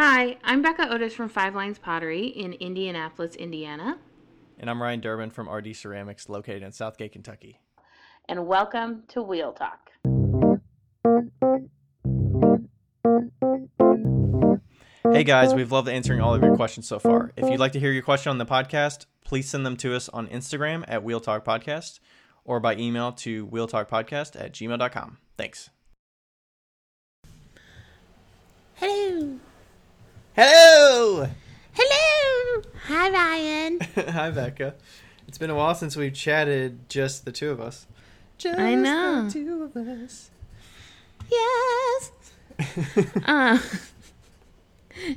Hi, I'm Becca Otis from Five Lines Pottery in Indianapolis, Indiana. And I'm Ryan Durbin from RD Ceramics, located in Southgate, Kentucky. And welcome to Wheel Talk. Hey guys, we've loved answering all of your questions so far. If you'd like to hear your question on the podcast, please send them to us on Instagram at Wheel Talk Podcast or by email to wheeltalkpodcast at gmail.com. Thanks. Hello. Hello! Hello. Hi, Ryan. Hi, Becca. It's been a while since we've chatted just the two of us. Just I know. the two of us. yes. Uh,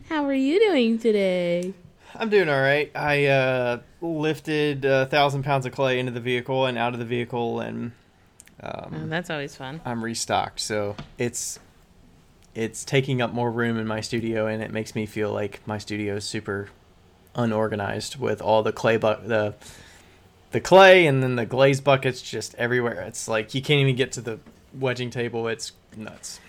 how are you doing today? I'm doing all right. I uh, lifted a thousand pounds of clay into the vehicle and out of the vehicle, and um, Oh, that's always fun. I'm restocked. So it's it's taking up more room in my studio, and it makes me feel like my studio is super unorganized with all the clay bu- the the clay and then the glaze buckets just everywhere. It's like you can't even get to the wedging table. It's nuts.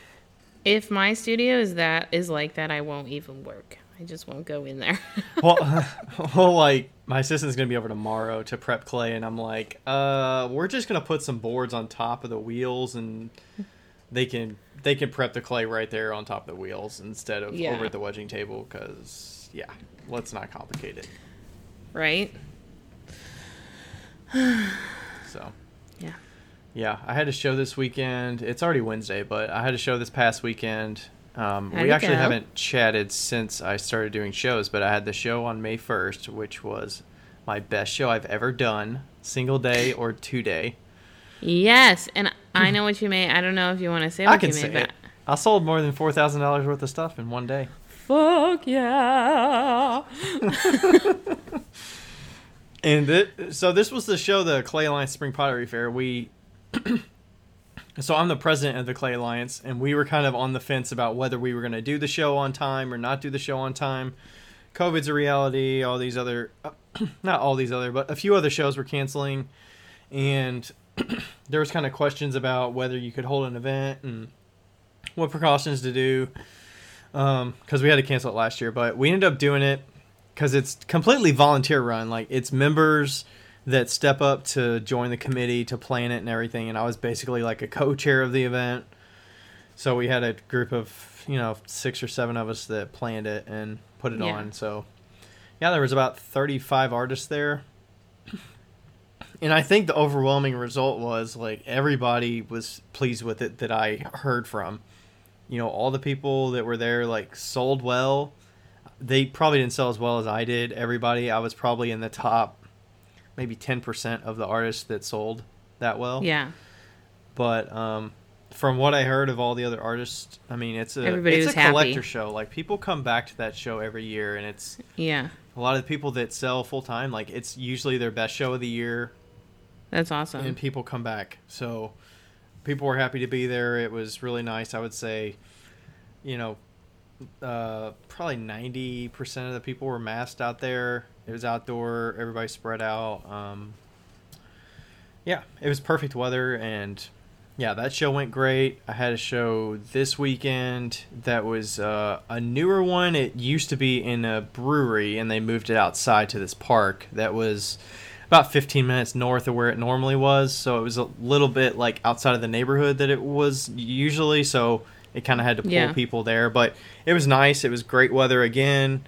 If my studio is that is like that, I won't even work. I just won't go in there. well, well, like my assistant's gonna be over tomorrow to prep clay, and I'm like, uh, we're just gonna put some boards on top of the wheels, and they can they can prep the clay right there on top of the wheels instead of Yeah. over at the wedging table, because yeah, let's not complicate it. right? So Yeah. yeah, I had a show this weekend. It's already Wednesday, but I had a show this past weekend. Um, we actually go? haven't chatted since I started doing shows, but I had the show on May 1st, which was my best show I've ever done, single day or two day. Yes, and I know what you made. I don't know if you want to say what I can you say made, it. I sold more than four thousand dollars worth of stuff in one day. Fuck yeah! And it, so this was the show, the Clay Alliance Spring Pottery Fair. We, so I'm the president of the Clay Alliance, and we were kind of on the fence about whether we were going to do the show on time or not do the show on time. COVID's a reality. All these other, not all these other, but a few other shows were canceling, and there was kind of questions about whether you could hold an event and what precautions to do. Um, because we had to cancel it last year, but we ended up doing it because it's completely volunteer run. Like it's members that step up to join the committee to plan it and everything. And I was basically like a co-chair of the event. So we had a group of you know six or seven of us that planned it and put it Yeah. on. So yeah, there was about thirty-five artists there. And I think the overwhelming result was like everybody was pleased with it that I heard from. You know, all the people that were there like sold well they probably didn't sell as well as I did. Everybody, I was probably in the top, maybe ten percent of the artists that sold that well. Yeah, But um, from what I heard of all the other artists, I mean, it's a Everybody it's a happy. collector show. Like people come back to that show every year, and it's yeah, a lot of the people that sell full time. Like it's usually their best show of the year, that's awesome. and people come back. So people were happy to be there. It was really nice. I would say, you know, uh, probably ninety percent of the people were masked out there. It was outdoor. Everybody spread out. Um, yeah, it was perfect weather, and yeah, that show went great. I had a show this weekend that was uh, a newer one. It used to be in a brewery, and they moved it outside to this park that was about 15 minutes north of where it normally was. So it was a little bit like outside of the neighborhood that it was usually. So it kind of had to pull Yeah. people there, but it was nice. It was great weather again,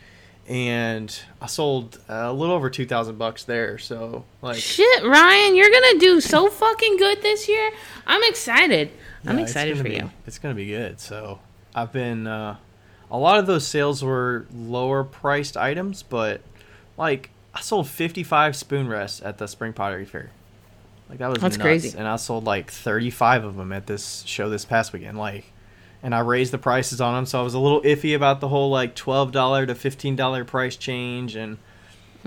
and I sold a little over 2,000 bucks there. So like, Shit, Ryan, you're gonna do so fucking good this year. I'm excited. I'm excited for be- you. It's gonna be good. So I've been uh, a lot of those sales were lower priced items, but like I sold 55 spoon rests at the Spring Pottery Fair. Like that was That's nuts. crazy. and I sold like 35 of them at this show this past weekend. Like, and I raised the prices on them, so I was a little iffy about the whole like $12 to $15 price change, and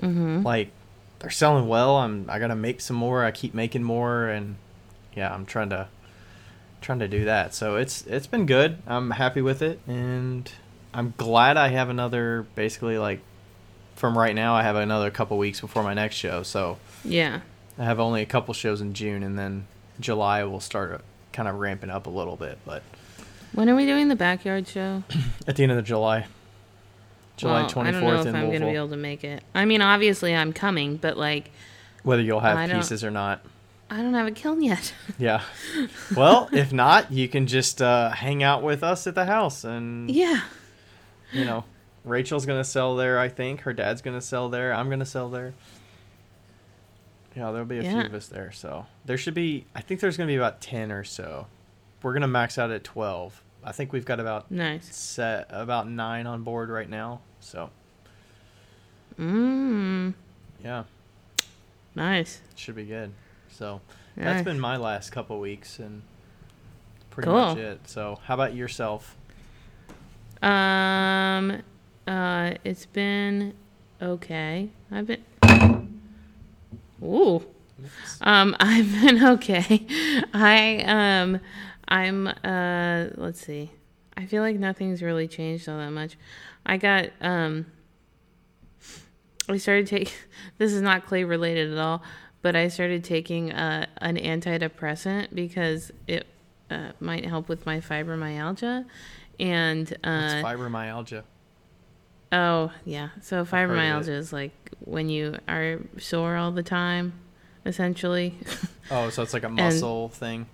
Mm-hmm. like they're selling well. I'm I gotta make some more. I keep making more, and yeah, I'm trying to trying to do that. So it's it's been good. I'm happy with it, and I'm glad I have another basically like from right now. I have another couple weeks before my next show, so Yeah. I have only a couple shows in June, and then July will start kind of ramping up a little bit. But When are we doing the backyard show? at the end of the July, July Well, twenty I don't know if I'm going to be able to make it. I mean, obviously I'm coming, but like Whether you'll have pieces or not. I don't have a kiln yet. Yeah. Well, if not, you can just uh, hang out with us at the house, and yeah. you know, Rachel's gonna sell there. I think her dad's gonna sell there. I'm gonna sell there. Yeah, there'll be a few of us there. So there should be. I think there's gonna be about ten or so. We're gonna max out at twelve. I think we've got about Nice. set about nine on board right now. So Mmm. yeah, Nice. should be good. So that's been my last couple weeks and pretty Cool. much it. So how about yourself? Um, uh, it's been okay. I've been. Ooh. Um, I've been okay. I um, I'm uh, let's see. I feel like nothing's really changed all that much. I got um. I started taking. This is not clay related at all, but I started taking uh, an antidepressant because it uh, might help with my fibromyalgia, and uh, fibromyalgia? Oh yeah, so fibromyalgia is like when you are sore all the time, essentially. Oh, so it's like a muscle thing.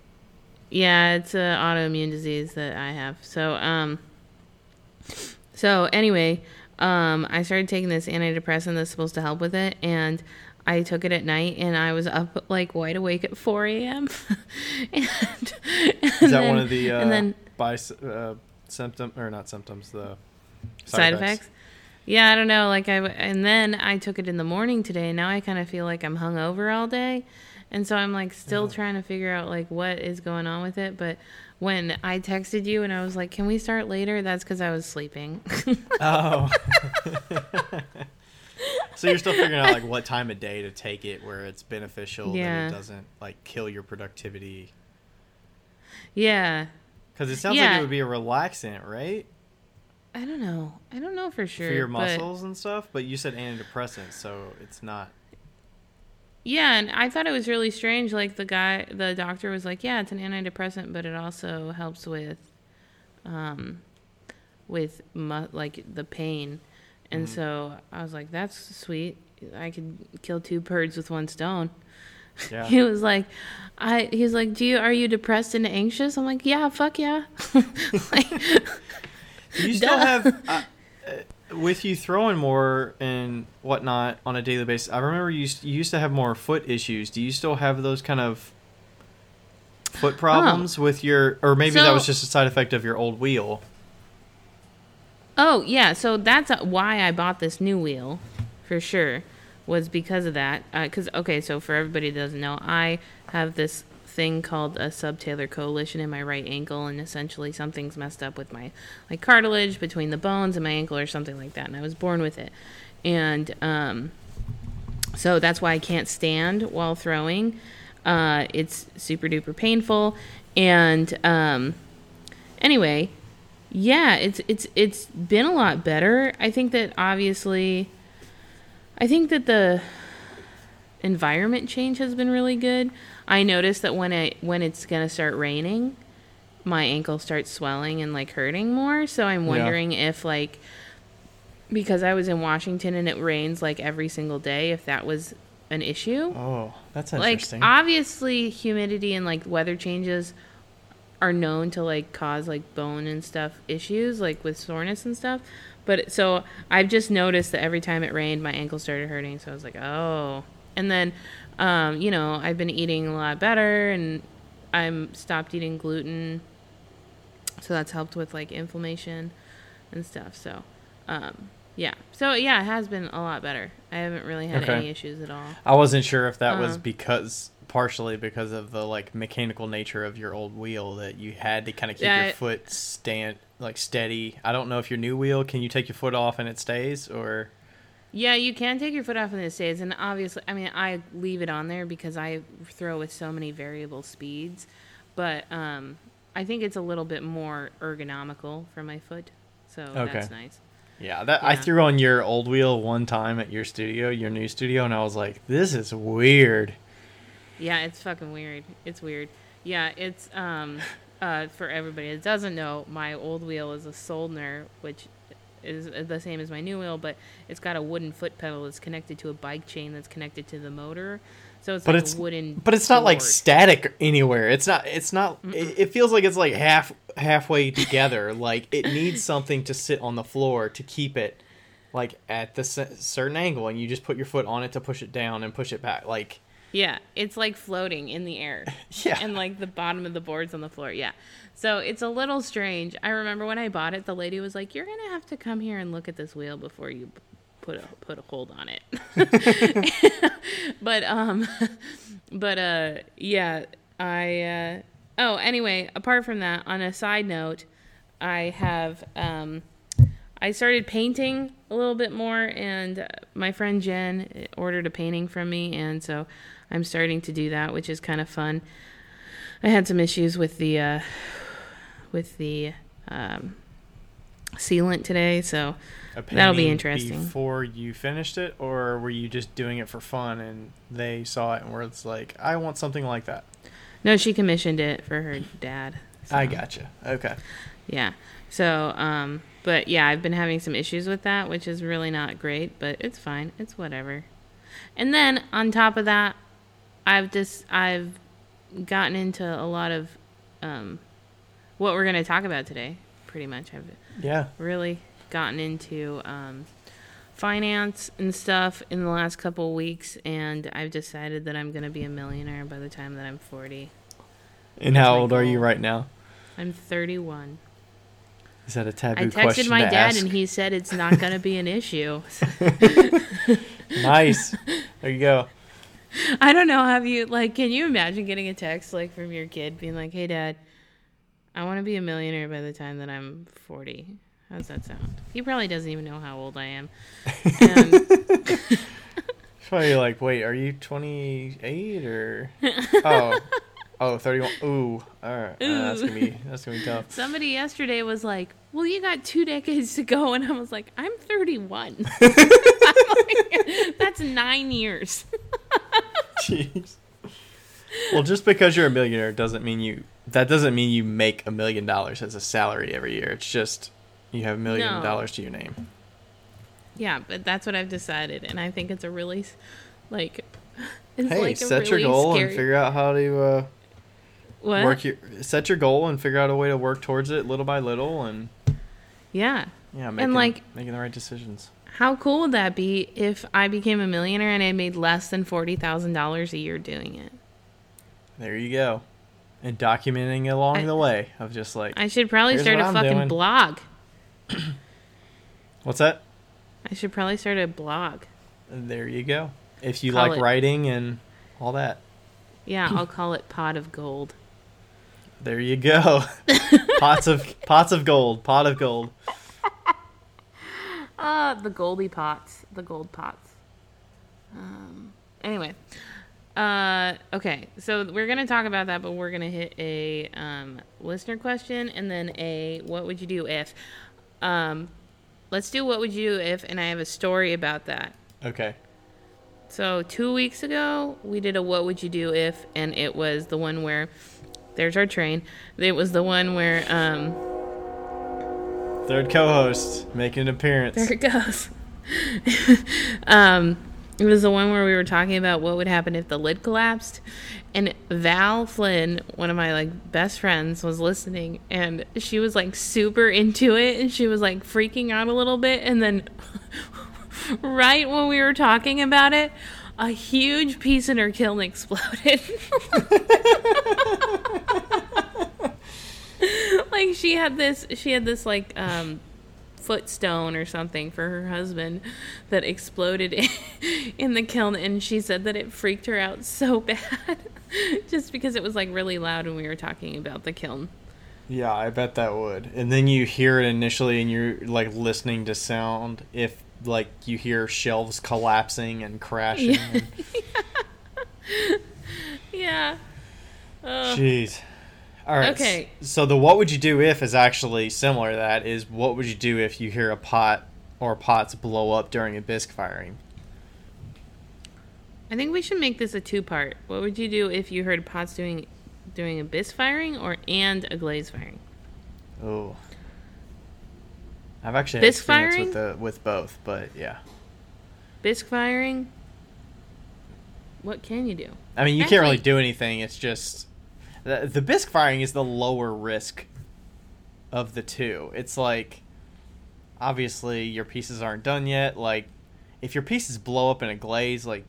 Yeah, it's an autoimmune disease that I have. So, um, so anyway, um, I started taking this antidepressant that's supposed to help with it, and I took it at night, and I was up like wide awake at 4 a.m. and, Is that one of the uh, and then by uh, symptom or not symptoms the side effects. Yeah, I don't know. Like I and then I took it in the morning today. And now I kind of feel like I'm hungover all day, and so I'm like still uh-huh. trying to figure out like what is going on with it. But when I texted you and I was like, "Can we start later?" That's because I was sleeping. Oh. so you're still figuring out like what time of day to take it where it's beneficial Yeah. that it doesn't like kill your productivity. yeah, Because it sounds like it would be a relaxant, right? I don't know. I don't know for sure. For your but- muscles and stuff. But you said antidepressant, so it's not. Yeah, and I thought it was really strange. Like the guy, the doctor was like, "Yeah, it's an antidepressant, but it also helps with, um, with mu- like the pain." And Mm-hmm. so I was like, "That's sweet. I could kill two birds with one stone." Yeah. He was like, "I." He's like, "Do you are you depressed and anxious?" I'm like, "Yeah, fuck yeah." like, you still Duh. have uh, uh, with you throwing more and whatnot on a daily basis? I remember you used, you used to have more foot issues. Do you still have those kind of foot problems with your, or maybe that was just a side effect of your old wheel? Oh yeah, so that's uh, why I bought this new wheel, for sure, was because of that. Because okay, so for everybody that doesn't know, I have this thing called a subtalar coalition in my right ankle, and essentially something's messed up with my like cartilage between the bones and my ankle or something like that, and I was born with it, and um, so that's why I can't stand while throwing. Uh, it's super duper painful, and um, anyway, yeah, it's it's it's been a lot better. I think that obviously I think that the environment change has been really good. I noticed that when it when it's going to start raining, my ankle starts swelling and like hurting more, so I'm Yeah. wondering if like because I was in Washington and it rains like every single day if that was an issue. Oh, that's interesting. like obviously humidity and like weather changes are known to like cause like bone and stuff issues like with soreness and stuff. But so i've just noticed that every time it rained my ankle started hurting. So i was like oh. And then um, you know i've been eating a lot better and i'm stopped eating gluten so that's helped with like inflammation and stuff so um, yeah so yeah it has been a lot better i haven't really had Okay. any issues at all I wasn't sure if that was Uh. because partially because of the like mechanical nature of your old wheel that you had to kind of keep Yeah, your foot stand like steady. I don't know if your new wheel can you take your foot off and it stays or Yeah, you can take your foot off in the states, and obviously, I mean, I leave it on there because I throw with so many variable speeds. But um, I think it's a little bit more ergonomical for my foot, so Okay. that's nice. yeah, that I threw on your old wheel one time at your studio, your new studio, and I was like, "This is weird." Yeah, it's fucking weird. It's weird. Yeah, it's um, uh, for everybody that doesn't know, my old wheel is a Soldner, which is the same as my new wheel, but it's got a wooden foot pedal that's connected to a bike chain that's connected to the motor. So it's But like it's a wooden. but it's not like static anywhere. It's not. It's not. It, it feels like it's like half halfway together. like it needs something to sit on the floor to keep it like at the certain angle, and you just put your foot on it to push it down and push it back. Like Yeah, it's like floating in the air. Yeah. And like the bottom of the board's on the floor. Yeah. So it's a little strange. I remember when I bought it, the lady was like, "You're gonna have to come here and look at this wheel before you put a put a hold on it." but um, but uh, yeah, I uh, oh anyway. Apart from that, on a side note, I have um. I started painting a little bit more, and uh, my friend Jen ordered a painting from me, and so I'm starting to do that, which is kind of fun. I had some issues with the uh, with the um, sealant today, so That'll be interesting. Before you finished it, or were you just doing it for fun and they saw it and were it's like, I want something like that. no, she commissioned it for her dad. I gotcha. Okay. Yeah. So, um, but yeah, I've been having some issues with that, which is really not great, but it's fine. It's whatever. And then on top of that, I've just I've gotten into a lot of um, what we're going to talk about today. Pretty much, I've Yeah. really gotten into um, finance and stuff in the last couple of weeks, and I've decided that I'm going to be a millionaire by the time that I'm 40. And That's how old are you right now? I'm 31. Is that a taboo I texted my dad, ask? and he said it's not going to be an issue. nice. There you go. I don't know. Have you like? Can you imagine getting a text like from your kid being like, "Hey, Dad, I want to be a millionaire by the time that I'm 40." How's that sound? He probably doesn't even know how old I am. And, Probably like, wait, are you 28 or? Oh, oh, 31. Ooh, all right. Uh, that's gonna be that's gonna be tough. somebody yesterday was like, "Well, you got two decades to go," and I was like, "I'm 31. I'm like, That's nine years." Jeez. Well, just because you're a millionaire doesn't mean you. That doesn't mean you make a million dollars as a salary every year. It's just you have a million No. dollars to your name. Yeah, but that's what I've decided, and I think it's a really, like, it's Hey, like a set your really goal scary, and figure out how to uh, what? work your. Set your goal and figure out a way to work towards it little by little, and Yeah. yeah, making, like- making the right decisions. How cool would that be if I became a millionaire and I made less than forty thousand dollars a year doing it? There you go. And documenting along I- the way of just like, I should probably start a I'm fucking doing. blog. what's that? I should probably start a blog. There you go. If you Call like it- writing and all that, Yeah, I'll call it Pot of Gold. there you go. pots of pots of gold, pot of gold. Uh, the Goldie Pots, the Gold Pots. Um. Anyway, uh, okay. So we're gonna talk about that, but we're gonna hit a um, listener question and then a what would you do if. Um, let's do what would you do if, and I have a story about that. Okay. So two weeks ago, we did a "What would you do if?" and it was the one where there's our train. It was the one where um, Third co-host making an appearance. there it goes. um, it was the one where we were talking about what would happen if the lid collapsed, and Val Flynn, one of my like best friends, was listening, and she was like super into it, and she was like freaking out a little bit, and then right when we were talking about it, a huge piece in her kiln exploded. like she had this she had this like um footstone or something for her husband that exploded in the kiln and she said that it freaked her out so bad just because it was like really loud when we were talking about the kiln Yeah, I bet that would. And then you hear it initially, and you're like listening to sound. If like you hear shelves collapsing and crashing. Yeah. yeah Ugh. Jeez. All right. Okay. So the what would you do if is actually similar to that. Is what would you do if you hear a pot or pots blow up during a bisque firing? i think we should make this a two part what would you do if you heard pots doing doing a bisque firing or and a glaze firing Oh. I've actually had Bisque experience firing? with the with both, but yeah. Bisque firing. What can you do? I mean, you can't really do anything. It's just the, the bisque firing is the lower risk of the two. It's like obviously your pieces aren't done yet. Like if your pieces blow up in a glaze, like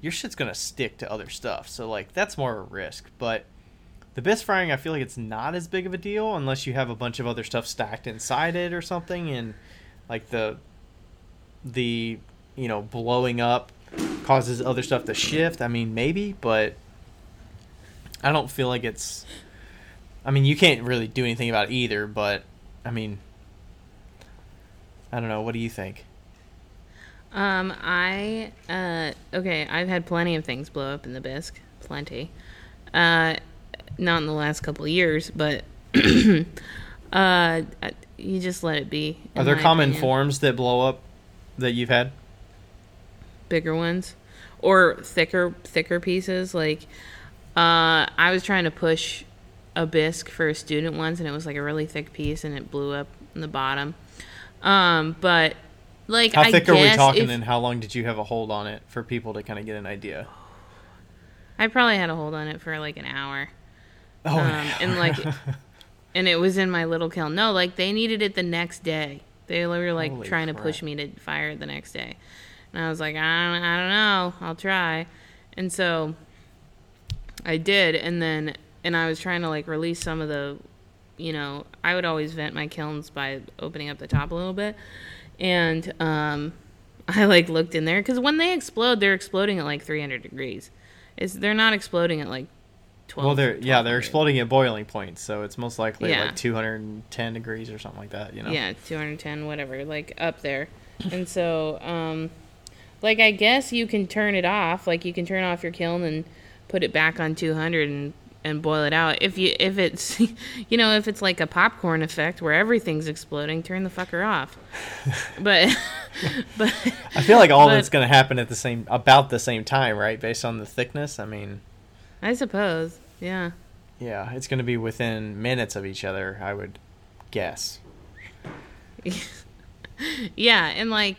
your shit's gonna stick to other stuff. So like that's more of a risk. But the bisque firing, I feel like it's not as big of a deal unless you have a bunch of other stuff stacked inside it or something, and like the the you know blowing up causes other stuff to shift. I mean, maybe, but I don't feel like it's. I mean, you can't really do anything about it either, but I mean, I don't know. What do you think? Um, I uh, okay. I've had plenty of things blow up in the bisque, plenty. Uh, not in the last couple of years, but uh, you just let it be. Are there common opinion. forms that blow up that you've had? bigger ones or thicker thicker pieces like uh i was trying to push a bisque for a student once and it was like a really thick piece and it blew up in the bottom. Um but like How I thick are we talking, if- and how long did you have a hold on it for people to kind of get an idea? i probably had a hold on it for like an hour. Oh, Um, and, like, and it was in my little kiln. No like they needed it the next day. They were like Holy trying to push me to fire it the next day. And i was like i don't, I don't know. I'll try. And so i did and then and i was trying to like release some of the you know i would always vent my kilns by opening up the top a little bit and um i like looked in there because when they explode they're exploding at like 300 degrees it's they're not exploding at like 12 well, they're yeah, they're 1200. exploding at boiling points, so it's most likely Yeah. like 210 degrees or something like that. You know. Yeah, 210, whatever, like up there. and so, um, like, I guess you can turn it off. Like, you can turn off your kiln and put it back on 200 and, and boil it out. If you, if it's, you know, if it's like a popcorn effect where everything's exploding, turn the fucker off. But, but, I feel like all But- that's going to happen at the same about the same time, right? Based on the thickness. I mean, I suppose, yeah. yeah, it's going to be within minutes of each other, I would guess. Yeah, and like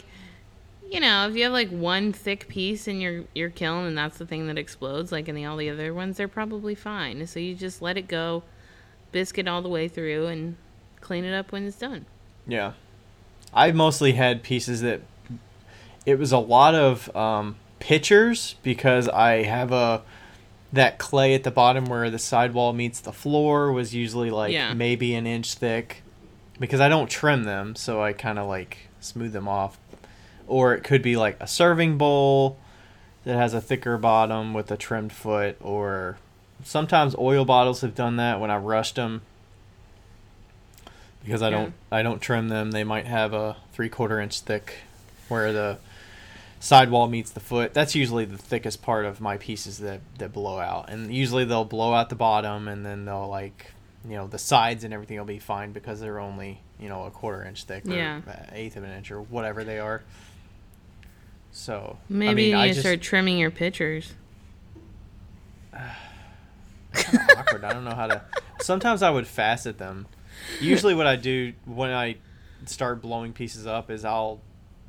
you know, if you have like one thick piece in your your kiln and that's the thing that explodes, like in the all the other ones, they're probably fine. So you just let it go, biscuit all the way through, and clean it up when it's done. Yeah. I mostly had pieces that it was a lot of um, pictures because I have a that clay at the bottom where the sidewall meets the floor was usually like Yeah. maybe an inch thick because I don't trim them, so I kind of like smooth them off. Or it could be like a serving bowl that has a thicker bottom with a trimmed foot, or sometimes oil bottles have done that when I rushed them because I Yeah. don't I don't trim them. They might have a three quarter inch thick where the sidewall meets the foot. That's usually the thickest part of my pieces that that blow out, and usually they'll blow out the bottom, and then they'll like you know the sides and everything will be fine because they're only you know a quarter inch thick or Yeah. eighth of an inch or whatever they are. So Maybe I mean, you I need to just, start trimming your pictures. kinda awkward. I don't know how to. Sometimes I would facet them. Usually, what I do when I start blowing pieces up is I'll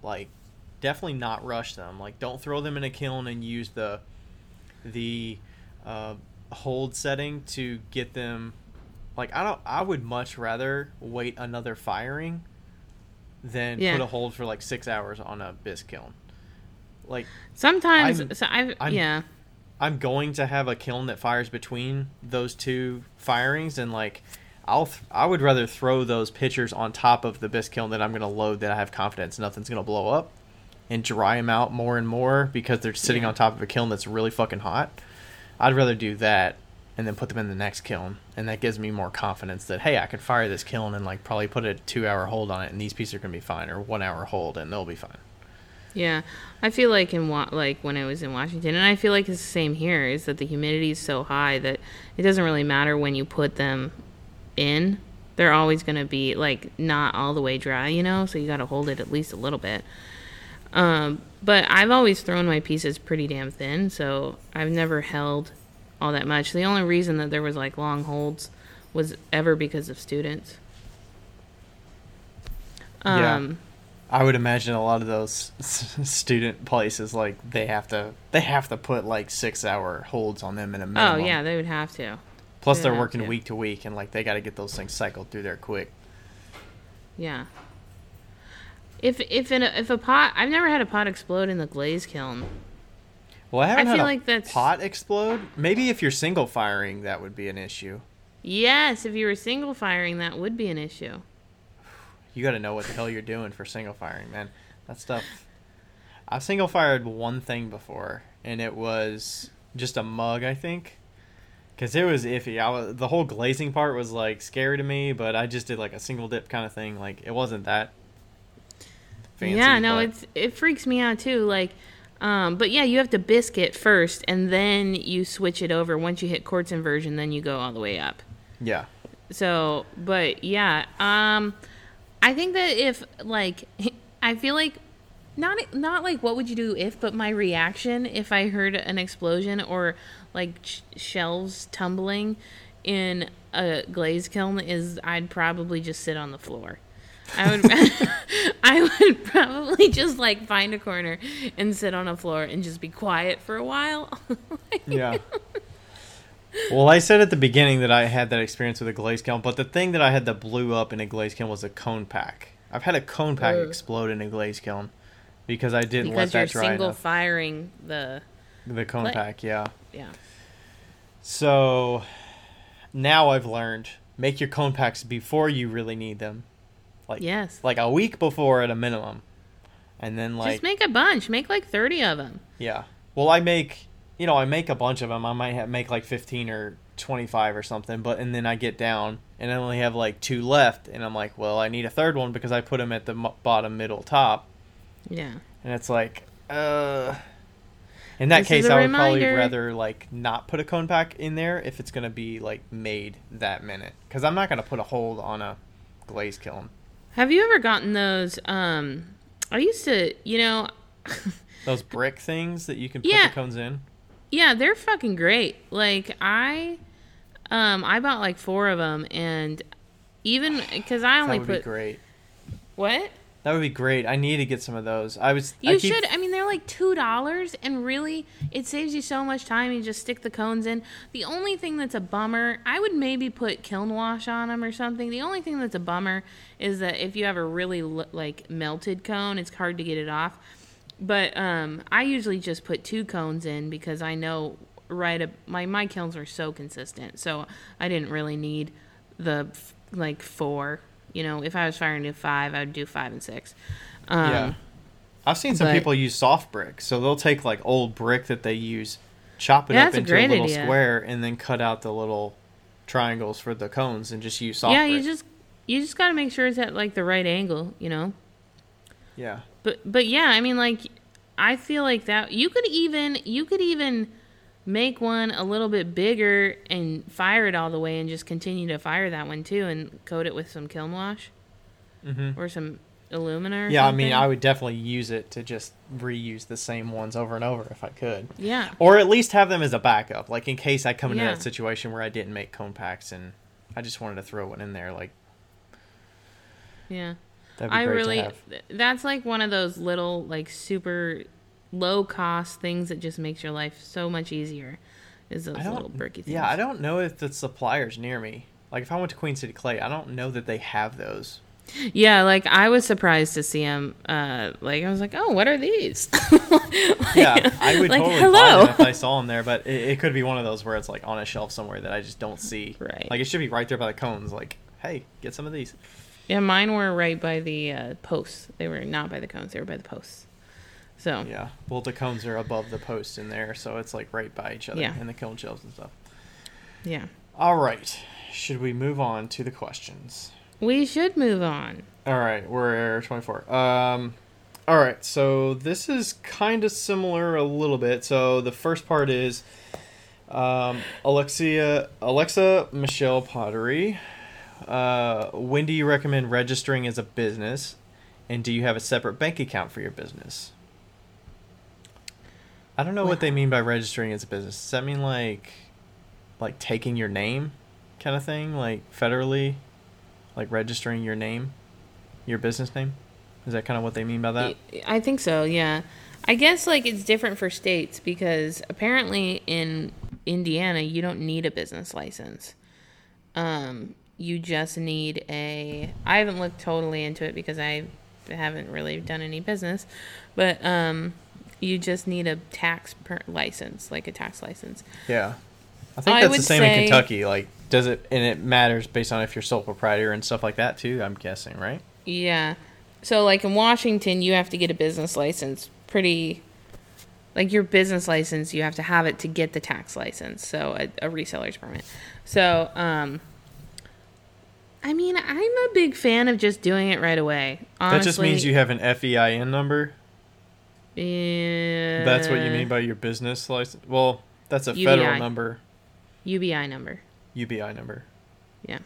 like definitely not rush them. Like, don't throw them in a kiln and use the the uh, hold setting to get them. Like, I don't. I would much rather wait another firing than Yeah. put a hold for like six hours on a bisque kiln. Like, Sometimes, I'm- so I've, I'm- yeah, I'm going to have a kiln that fires between those two firings, and like, I'll th- I would rather throw those pitchers on top of the bisque kiln that I'm going to load that I have confidence nothing's going to blow up, and dry them out more and more because they're sitting Yeah. on top of a kiln that's really fucking hot. I'd rather do that and then put them in the next kiln, and that gives me more confidence that hey, I can fire this kiln and like probably put a two hour hold on it, and these pieces are going to be fine, or one hour hold, and they'll be fine. Yeah. I feel like in Wa- like when I was in Washington, and I feel like it's the same here. Is that the humidity is so high that it doesn't really matter when you put them in. They're always going to be like not all the way dry, you know. So you got to hold it at least a little bit. Um, but I've always thrown my pieces pretty damn thin, so I've never held all that much. The only reason that there was like long holds was ever because of students. Yeah. I would imagine a lot of those student places like they have to they have to put like six hour holds on them in a minute. oh yeah, they would have to. Plus they they're working to. week to week and like they got to get those things cycled through there quick. Yeah. If if in a, if a pot, I've never had a pot explode in the glaze kiln. Well, I haven't I had feel a like that's- pot explode. Maybe if you're single firing, that would be an issue. Yes, if you were single firing, that would be an issue. You got to know what the hell you're doing for single firing, man. That stuff. I've single fired one thing before, and it was just a mug, I think. Because it was iffy. I was, the whole glazing part was like scary to me, but I just did like a single dip kind of thing. Like it wasn't that fancy. yeah, no, but- it's it freaks me out too. Like, um, but yeah, you have to biscuit first, and then you switch it over. Once you hit quartz inversion, then you go all the way up. yeah. So, but yeah, um, I think that if like, I feel like not not like what would you do if, but my reaction if I heard an explosion or like sh- shelves tumbling in a glaze kiln is I'd probably just sit on the floor. I would I would probably just like find a corner and sit on a floor and just be quiet for a while. Yeah. Well, I said at the beginning that I had that experience with a glaze kiln, but the thing that I had that blew up in a glaze kiln was a cone pack. I've had a cone pack Ugh. explode in a glaze kiln because I didn't because let you're that dry single enough. firing the the cone What? pack, yeah. yeah. So now I've learned make your cone packs before you really need them, like Yes. like a week before at a minimum, and then like Just make a bunch. Make like 30 of them. Yeah. Well, I make, you know, I make a bunch of them. I might have, make like 15 or 25 or something, but and then I get down and I only have like two left and I'm like, well, I need a third one because I put them at the m- bottom, middle, top. Yeah. And it's like, uh in that This case, I would probably rather like not put a cone pack in there if it's going to be like made that minute cuz I'm not going to put a hold on a glaze kiln. Have you ever gotten those? Um, I used to, you know, Those brick things that you can put Yeah. the cones in. Yeah, they're fucking great. Like I, um, I bought like four of them, and even because I That only would be put great. what That would be great. I need to get some of those. I was I you keep- should. I mean, they're like two dollars, and really, it saves you so much time. You just stick the cones in. The only thing that's a bummer, I would maybe put kiln wash on them or something. The only thing that's a bummer is that if you have a really like melted cone, it's hard to get it off. But um, I usually just put two cones in because I know right. Up, my my kilns are so consistent, so I didn't really need the like four. You know, if I was firing to five, I'd do five and six. Um, yeah. I've seen some but- people use soft brick, so they'll take like old brick that they use, chop it Yeah, up that's a into a little idea. square, and then cut out the little triangles for the cones and just use soft yeah, brick. you just you just got to make sure it's at like the right angle, you know. yeah. But but yeah, I mean like I feel like that you could even you could even make one a little bit bigger and fire it all the way and just continue to fire that one too and coat it with some kiln wash hmm or some alumina or Yeah, I mean. I would definitely use it to just reuse the same ones over and over if I could, Yeah. or at least have them as a backup, like in case I come into Yeah. that situation where I didn't make cone packs and I just wanted to throw one in there. Like Yeah. I really that's like one of those little like super low cost things that just makes your life so much easier. Is those little bricky things. Yeah, I don't know if the suppliers near me. Like if I went to Queen City Clay, I don't know that they have those. Yeah, like I was surprised to see them. Uh, like I was like, "Oh, what are these?" Yeah, I would like, totally hello. buy them if I saw them there, but it, it could be one of those where it's like on a shelf somewhere that I just don't see. Right. Like it should be right there by the cones. Like, hey, get some of these. Yeah, mine were right by the uh, posts. They were not by the cones. They were by the posts. So Yeah. Well, the cones are above the posts in there, so it's like right by each other Yeah. in the cone shelves and stuff. yeah, All right. Should we move on to the questions? we should move on. All right, we're 24. Um, all right, so this is kind of similar a little bit. So the first part is um, Alexia, Alexa Michelle Pottery. Uh, when do you recommend registering as a business, and do you have a separate bank account for your business? I don't know what they mean by registering as a business. Does that mean like, like taking your name, kind of thing, like federally, like registering your name? your business name? Is that kind of what they mean by that? I think so, yeah. I guess like it's different for states because apparently in Indiana you don't need a business license. Um, you just need a. I haven't looked totally into it because I haven't really done any business, but um, you just need a tax per license, like a tax license. Yeah. I think I that's the same in Kentucky. Like, does it, and it matters based on if you're sole proprietor and stuff like that too, I'm guessing, right? Yeah. So like in Washington, you have to get a business license pretty like your business license, you have to have it to get the tax license, so a, a reseller's permit. So, um I mean, I'm a big fan of just doing it right away. Honestly, that just means you have an FEIN number. Yeah, That's what you mean by your business license. Well, that's a federal number, UBI number. UBI number. Yeah.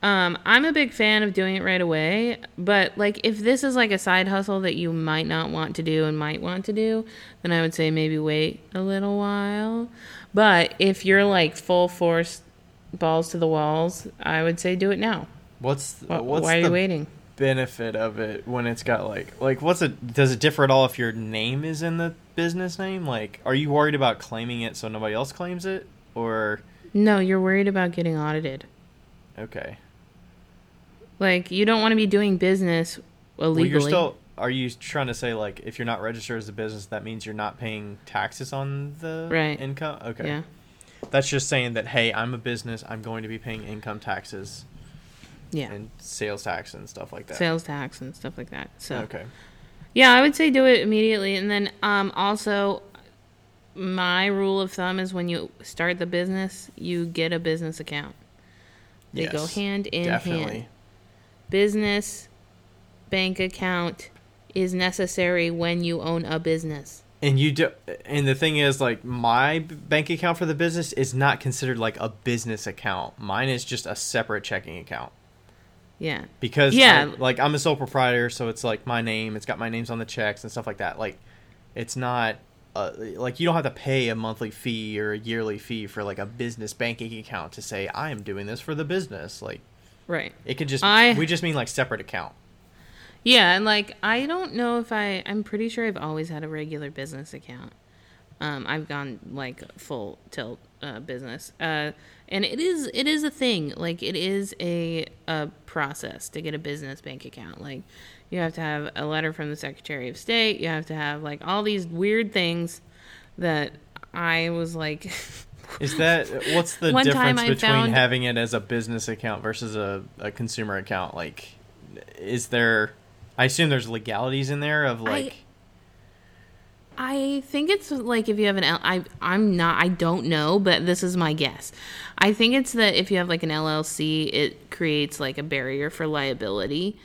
Um, I'm a big fan of doing it right away, but like if this is like a side hustle that you might not want to do and might want to do, then I would say maybe wait a little while. But if you're like full force balls to the walls, I would say do it now. What's Wh- what's Why are the you waiting? benefit of it when it's got like like what's it does it differ at all if your name is in the business name? Like, are you worried about claiming it so nobody else claims it, or No, you're worried about getting audited. okay? Like you don't want to be doing business Well, illegally. you're still. Are you trying to say like if you're not registered as a business, that means you're not paying taxes on the Right. income? Okay. Yeah. That's just saying that hey, I'm a business. I'm going to be paying income taxes Yeah. and sales tax and stuff like that. Sales tax and stuff like that. So Okay. Yeah, I would say do it immediately. And then um, also, my rule of thumb is when you start the business, you get a business account. They go hand in Definitely. hand. Business bank account is necessary when you own a business. And you do, and the thing is, like my bank account for the business is not considered like a business account. Mine is just a separate checking account Yeah. because Yeah. I- like I'm a sole proprietor, so it's like my name. It's got my names on the checks and stuff like that. Like, it's not uh, like you don't have to pay a monthly fee or a yearly fee for like a business banking account to say I am doing this for the business. Like, Right. it could just I- we just mean like separate account. Yeah, and like I don't know if I I'm pretty sure I've always had a regular business account. Um, I've gone like full tilt uh, business, uh, and it is it is a thing. Like it is a a process to get a business bank account. Like you have to have a letter from the Secretary of State. You have to have like all these weird things that I was like. Is that what's the difference between found- having it as a business account versus a, a consumer account? Like, is there? I assume there's legalities in there of like. I think it's like if you have an L, I I'm not I don't know, but this is my guess. I think it's that if you have like an LLC, it creates like a barrier for liability.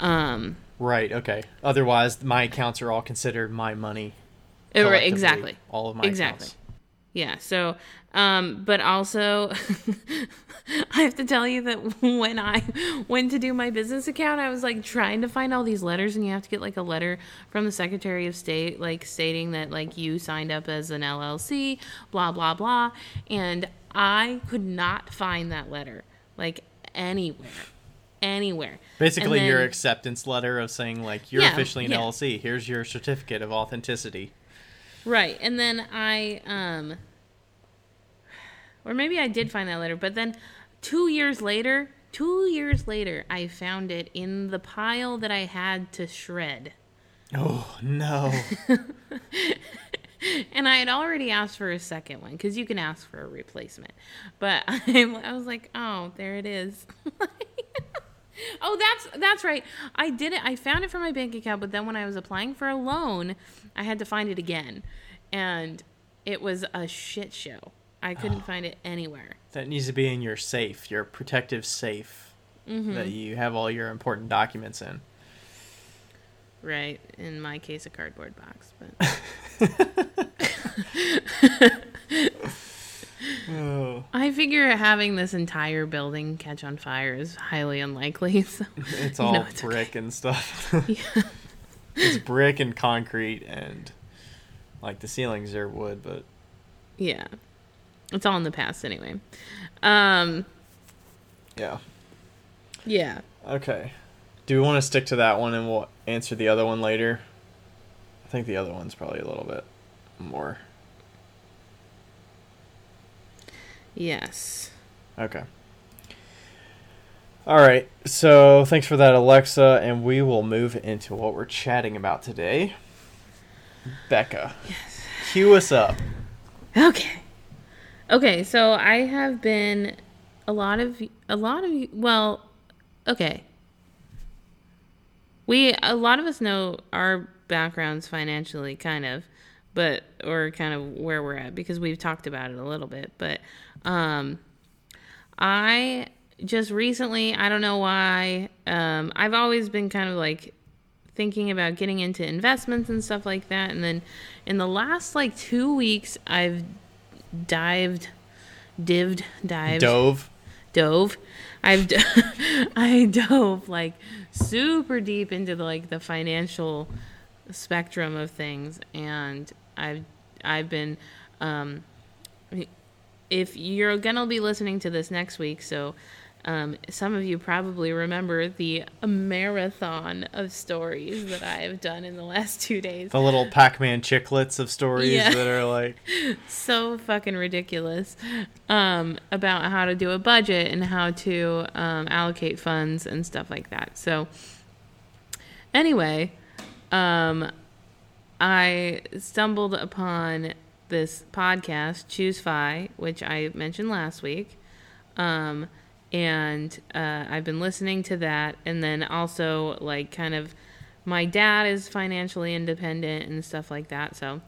Um, Right. Okay. Otherwise, my accounts are all considered my money. right, exactly. All of my Exactly. accounts. Yeah. So, um, but also, I have to tell you that when I went to do my business account, I was like trying to find all these letters, and you have to get like a letter from the Secretary of State, like stating that like you signed up as an LLC, blah blah blah, and I could not find that letter like anywhere, anywhere. Basically, And your acceptance letter of saying like you're Yeah, officially an yeah. LLC. Here's your certificate of authenticity. Right. And then I um or maybe I did find that letter, but then 2 years later, 2 years later, I found it in the pile that I had to shred. Oh no! And I had already asked for a second one cuz you can ask for a replacement. But I, I was like, "Oh, there it is." oh, that's that's right. I did it. I found it for my bank account, but then when I was applying for a loan, I had to find it again. And it was a shit show. I couldn't find it anywhere. that needs to be in your safe, your protective safe Mm-hmm. that you have all your important documents in. Right. In my case, a cardboard box. But Oh, I figure having this entire building catch on fire is highly unlikely. So it's all know it's okay. brick and stuff. it's brick and concrete and like the ceilings are wood, but yeah, it's all in the past anyway. Um, yeah. yeah. Okay. Do we want to stick to that one and we'll answer the other one later? I think the other one's probably a little bit more. Yes. Okay. All right. So thanks for that, Alexa, and we will move into what we're chatting about today. Becca, Yes. cue us up. Okay. Okay, so I have been a lot of a lot of well, okay. We a lot of us know our backgrounds financially kind of, but or kind of where we're at because we've talked about it a little bit, but um I just recently, I don't know why, um I've always been kind of like thinking about getting into investments and stuff like that. And then in the last like two weeks, I've dived, dived, dived, Dove. dove. I've I dove like super deep into the, like the financial spectrum of things, and I've I've been. Um, if you're gonna be listening to this next week, so um, some of you probably remember the marathon of stories that I have done in the last two days. The little Pac-Man chiclets of stories Yeah. that are like, so fucking ridiculous um, about how to do a budget and how to um, allocate funds and stuff like that. So, anyway, um, I stumbled upon this podcast, Choose Fi, which I mentioned last week. Um, and uh, I've been listening to that. And then also, like, kind of, my dad is financially independent and stuff like that. So,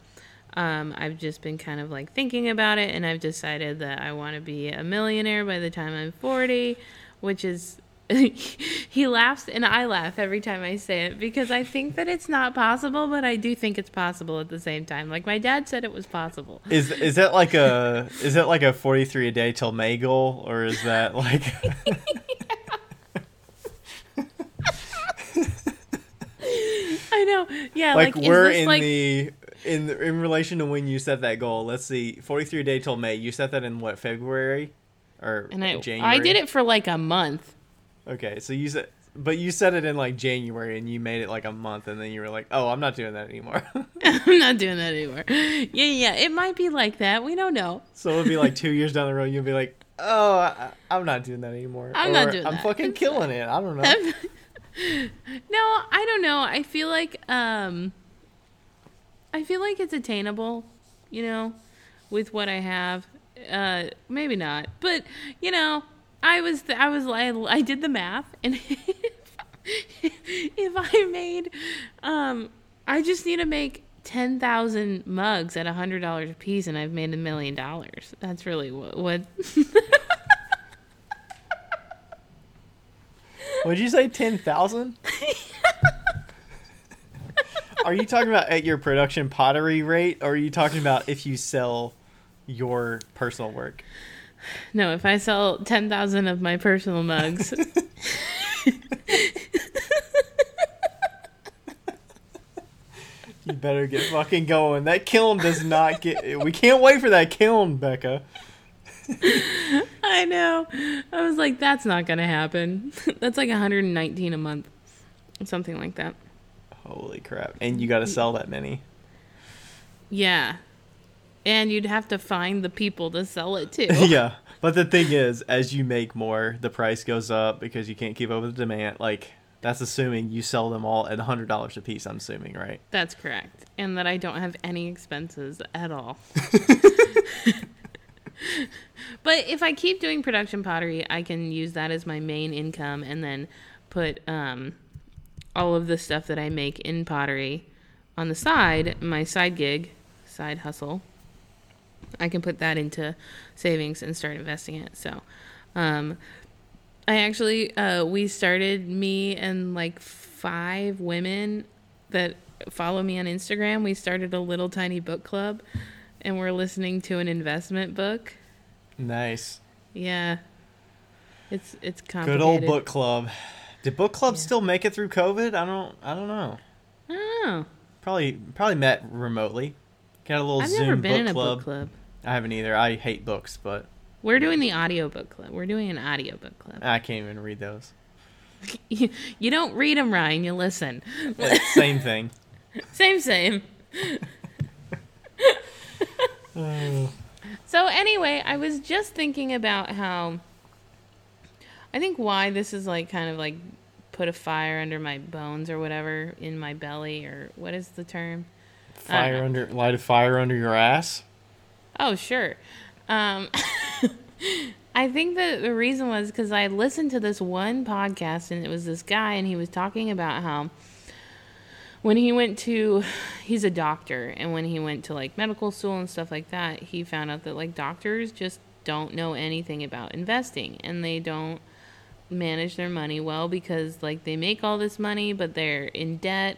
um, I've just been kind of like thinking about it, and I've decided that I want to be a millionaire by the time I'm 40, which is. he laughs and I laugh every time I say it because I think that it's not possible, but I do think it's possible at the same time. Like my dad said it was possible. is is that like a is that like a forty three a day till May goal, or is that like? I know. Yeah, like, like, we're in like the in the, in relation to when you set that goal. Let's see, forty three a day till May. You set that in what February or and I January? I did it for like a month. Okay, so you said, but you said it in like January, and you made it like a month, and then you were like, "Oh, I'm not doing that anymore." I'm not doing that anymore. Yeah, yeah, it might be like that. We don't know. so it'll be like two years down the road, you'll be like, "Oh, I, I'm not doing that anymore." I'm not Or, doing I'm that. fucking It's killing it. I don't know. no, I don't know. I feel like um I feel like it's attainable, you know, with what I have. Uh maybe not. But, you know, I was I was I, I did the math and if I made um I just need to make 10,000 mugs at $100 a piece and I've made a million dollars. That's really what, what Would you say ten thousand? are you talking about at your production pottery rate, or are you talking about if you sell your personal work? No, if I sell 10,000 of my personal mugs, You better get fucking going. That kiln does not get. We can't wait for that kiln, Becca. I know. I was like, that's not going to happen. That's like 119 a month. Something like that. Holy crap! And you got to sell that many. Yeah. And you'd have to find the people to sell it to. yeah, but the thing is, as you make more, the price goes up because you can't keep up with the demand. Like that's assuming you sell them all at hundred dollars a piece. I'm assuming, right? That's correct. And that I don't have any expenses at all. but if I keep doing production pottery, I can use that as my main income and then put um, all of the stuff that I make in pottery on the side, my side gig, side hustle. I can put that into savings and start investing it. So, um, I actually uh, we started me and like five women that follow me on Instagram. We started a little tiny book club, and we're listening to an investment book. Nice. Yeah, it's it's complicated. Good old book club. Did book club Yeah. still make it through COVID? I don't. I don't know. Oh, Probably. Probably met remotely. Got a little I've Zoom never been book in a club. book club. I haven't either. I hate books, but We're doing the audio book club. We're doing an audio book club. I can't even read those. you, you don't read them, Ryan. You listen. It's same thing. Same, same. so anyway, I was just thinking about how I think why this is like kind of like put a fire under my bones or whatever in my belly or what is the term? Fire uh, under light a fire under your ass. Oh, sure. Um, I think that the reason was because I listened to this one podcast and it was this guy and he was talking about how when he went to, he's a doctor and when he went to like medical school and stuff like that, he found out that like doctors just don't know anything about investing and they don't manage their money well because like they make all this money but they're in debt.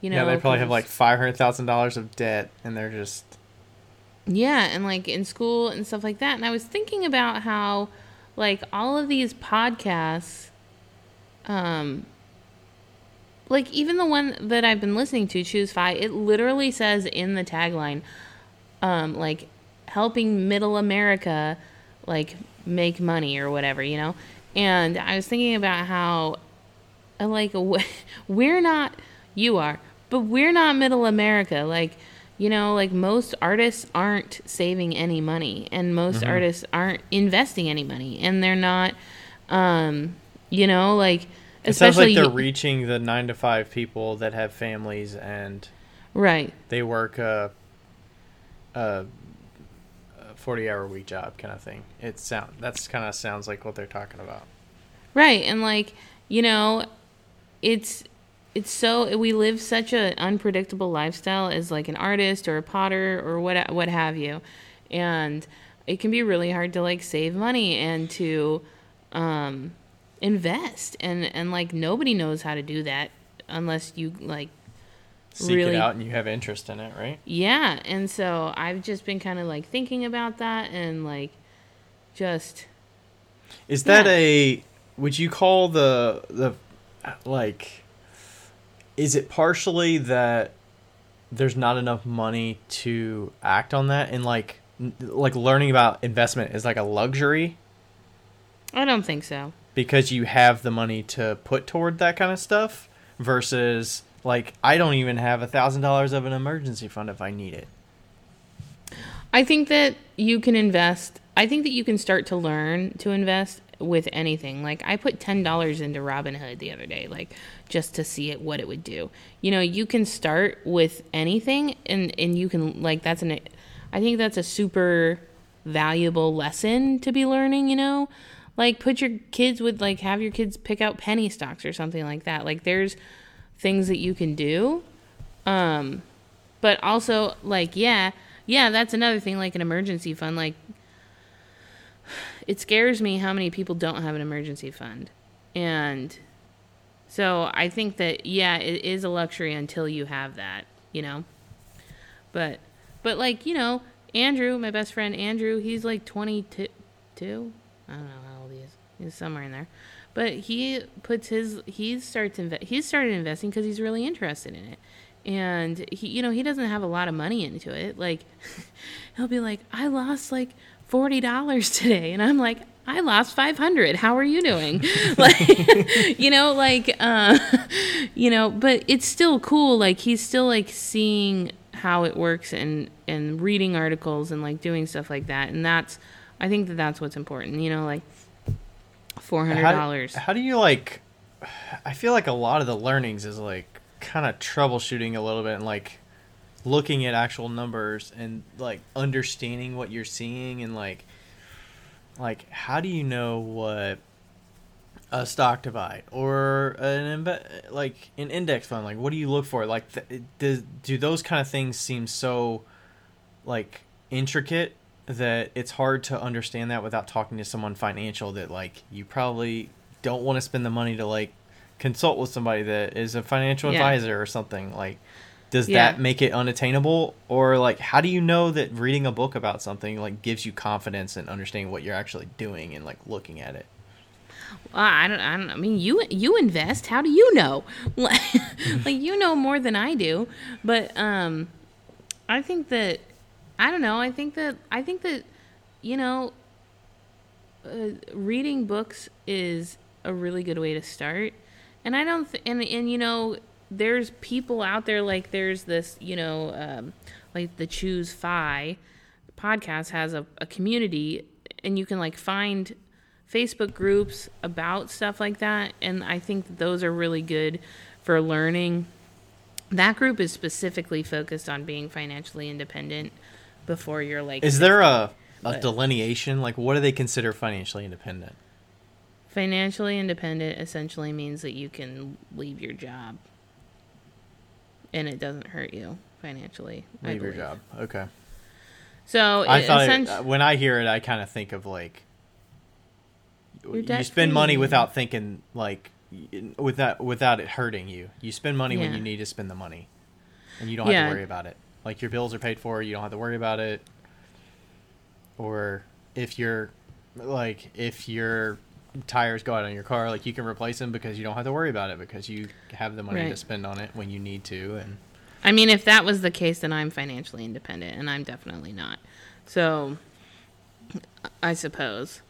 You know, yeah, they probably have like five hundred thousand dollars of debt, and they're just Yeah, and like in school and stuff like that. And I was thinking about how like all of these podcasts um like even the one that I've been listening to, Choose Fi, it literally says in the tagline um like helping middle America like make money or whatever, you know? And I was thinking about how like we're not you are but we're not middle america like you know like most artists aren't saving any money and most artists aren't investing any money and they're not um you know like it sounds like they're reaching the nine to five people that have families and right they work a, a, a forty hour week job kind of thing. It sound that's kind of sounds like what they're talking about. Right, and like you know, it's it's so we live such an unpredictable lifestyle as like an artist or a potter or what what have you, and it can be really hard to like save money and to um, invest and and like nobody knows how to do that unless you like Seek Really? it out and you have interest in it, right? yeah and so i've just been kind of like thinking about that and like just Is that Yeah. a? Would you call the the like? Is it partially that there's not enough money to act on that, and like like learning about investment is like a luxury i don't think so because you have the money to put toward that kind of stuff versus like I don't even have a thousand dollars of an emergency fund if I need it. I think that you can invest. I think that you can start to learn to invest with anything. Like I put ten dollars into Robinhood the other day, like just to see it what it would do. You know, you can start with anything, and and you can like that's an. I think that's a super valuable lesson to be learning. You know, like put your kids with like have your kids pick out penny stocks or something like that. Like there's things that you can do. Um, but also like yeah yeah that's another thing like an emergency fund like it scares me how many people don't have an emergency fund. And so i think that yeah it is a luxury until you have that you know? But but like you know andrew my best friend andrew he's like 22 i don't know how old he is. He's somewhere in there. But he puts his he starts inve- he's started investing because he's really interested in it. And he you know he doesn't have a lot of money into it. Like he'll be like i lost like $40 today. And i'm like i lost 500 how are you doing? Like you know like uh you know but it's still cool. Like he's still like seeing how it works and and reading articles and like doing stuff like that. And that's i think that that's what's important you know like $400 How, how do you like? I feel like a lot of the learnings is like kind of troubleshooting a little bit and like looking at actual numbers and like understanding what you're seeing and like like how do you know what a stock to buy or an inve- like an index fund like what do you look for like th- does, do those kind of things seem so like intricate that it's hard to understand that without talking to someone financial that like you probably don't want to spend the money to like consult with somebody that is a financial Yeah. advisor or something like does Yeah. that make it unattainable or like how do you know that reading a book about something like gives you confidence and understanding what you're actually doing and like looking at it Well, I don't. I don't. I mean, you you invest. How do you know? Like, you know more than I do. But um, I think that I don't know. I think that I think that you know, uh, reading books is a really good way to start. And I don't, th- and and you know, there's people out there like there's this, you know, um, like the Choose Fi podcast has a, a community, and you can like find Facebook groups about stuff like that, and I think that those are really good for learning. That group is specifically focused on being financially independent before you're like Is there a, a delineation? Like, what do they consider financially independent? Financially independent essentially means that you can leave your job and it doesn't hurt you financially. I Leave your job. Okay. So I thought it, uh, when I hear it, I kind of think of like You're you spend money without thinking like without without it hurting you. You spend money when you need to spend the money, and you don't have Yeah. to worry about it. Like your bills are paid for, you don't have to worry about it. Or if you're like if your tires go out on your car, like you can replace them because you don't have to worry about it because you have the money to spend on it when you need to and I mean if that was the case then I'm financially independent and I'm definitely not. So I suppose.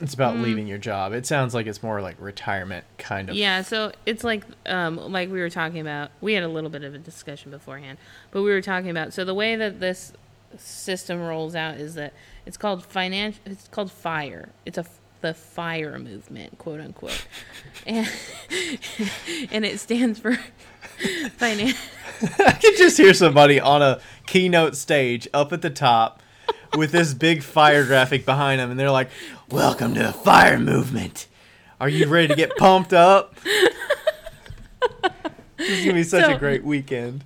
it's about leaving your job. It sounds like it's more like retirement kind of. Mm. Yeah, so it's like um like we were talking about we had a little bit of a discussion beforehand, but we were talking about so the way that this system rolls out is that it's called financial it's called fire. It's a the fire movement, quote unquote. and and it stands for finance. I can just hear somebody on a keynote stage up at the top with this big fire graphic behind them, and they're like, "Welcome to the fire movement. Are you ready to get pumped up?" this is gonna be such So- a great weekend.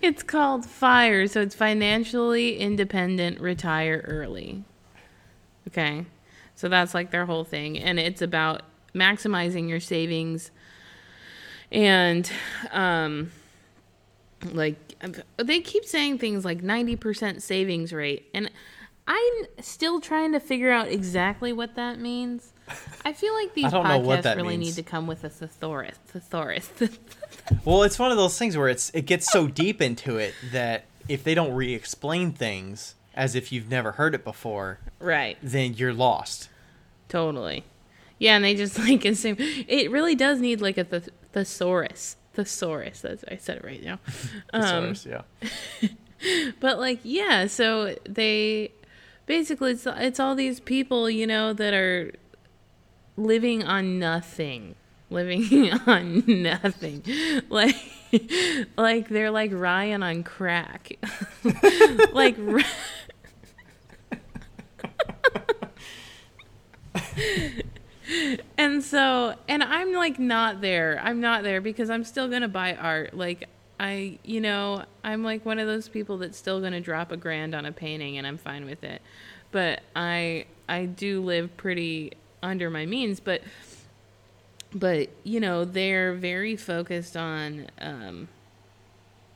It's called FIRE, so it's financially independent, retire early. Okay. So that's like their whole thing. And it's about maximizing your savings and, um, like, they keep saying things like 90% savings rate. And I'm still trying to figure out exactly what that means. I feel like these don't know what podcasts really means. need to come with a thesaurus. Thesaurus. Well, it's one of those things where it's it gets so deep into it that if they don't re-explain things as if you've never heard it before, right. then you're lost. Totally. Yeah, and they just like assume it really does need like a th- thesaurus. Thesaurus. That's I said it right now. Um, Thesaurus, yeah. but like yeah, so they basically it's it's all these people you know that are living on nothing, living on nothing, like like they're like Ryan on crack, like. and so and i'm like not there. I'm not there because i'm still gonna buy art. Like i you know i'm like one of those people that's still gonna drop a grand on a painting and i'm fine with it. But i i do live pretty under my means but but you know they're very focused on um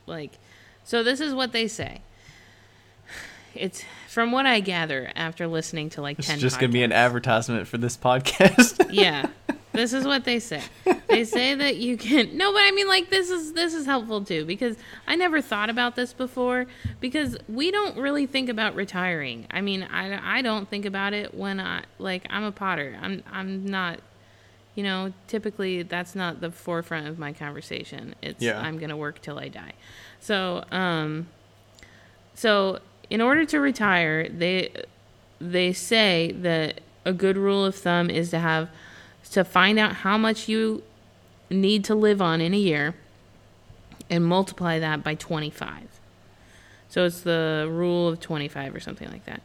like so this is what they say it's from what i gather after listening to like It's 10 just gonna be an advertisement for this podcast. yeah. This is what they say. They say that you can no but i mean like this is this is helpful too because i never thought about this before because we don't really think about retiring. I mean i, I don't think about it when i like i'm a potter. I'm i'm not you know typically that's not the forefront of my conversation. It's Yeah. i'm gonna work till i die. So um so in order to retire they they say that a good rule of thumb is to have to find out how much you need to live on in a year and multiply that by 25 so it's the rule of 25 or something like that.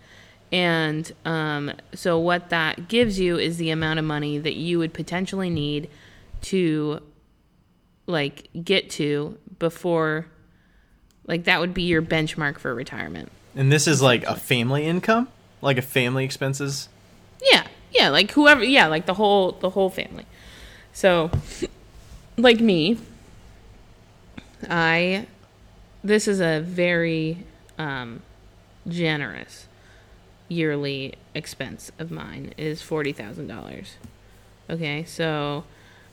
And um, so what that gives you is the amount of money that you would potentially need to like get to before like that would be your benchmark for retirement And this is like a family income, like a family expenses. Yeah, yeah, like whoever, yeah, like the whole the whole family. So, like me, I this is a very um, generous yearly expense of mine is forty thousand dollars. Okay, so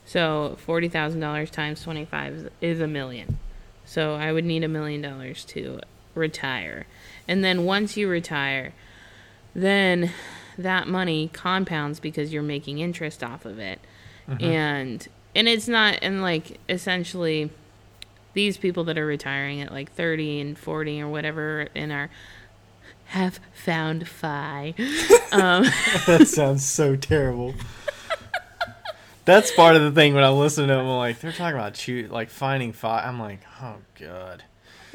so forty thousand dollars times twenty five is a million. So I would need a million dollars to retire, and then once you retire, then that money compounds because you're making interest off of it. And and it's not and like essentially these people that are retiring at like 30 and 40 or whatever and are have found fi um that sounds so terrible. That's part of the thing when I listen to them. I'm like, they're talking about shoot, like finding five. I'm like, oh god.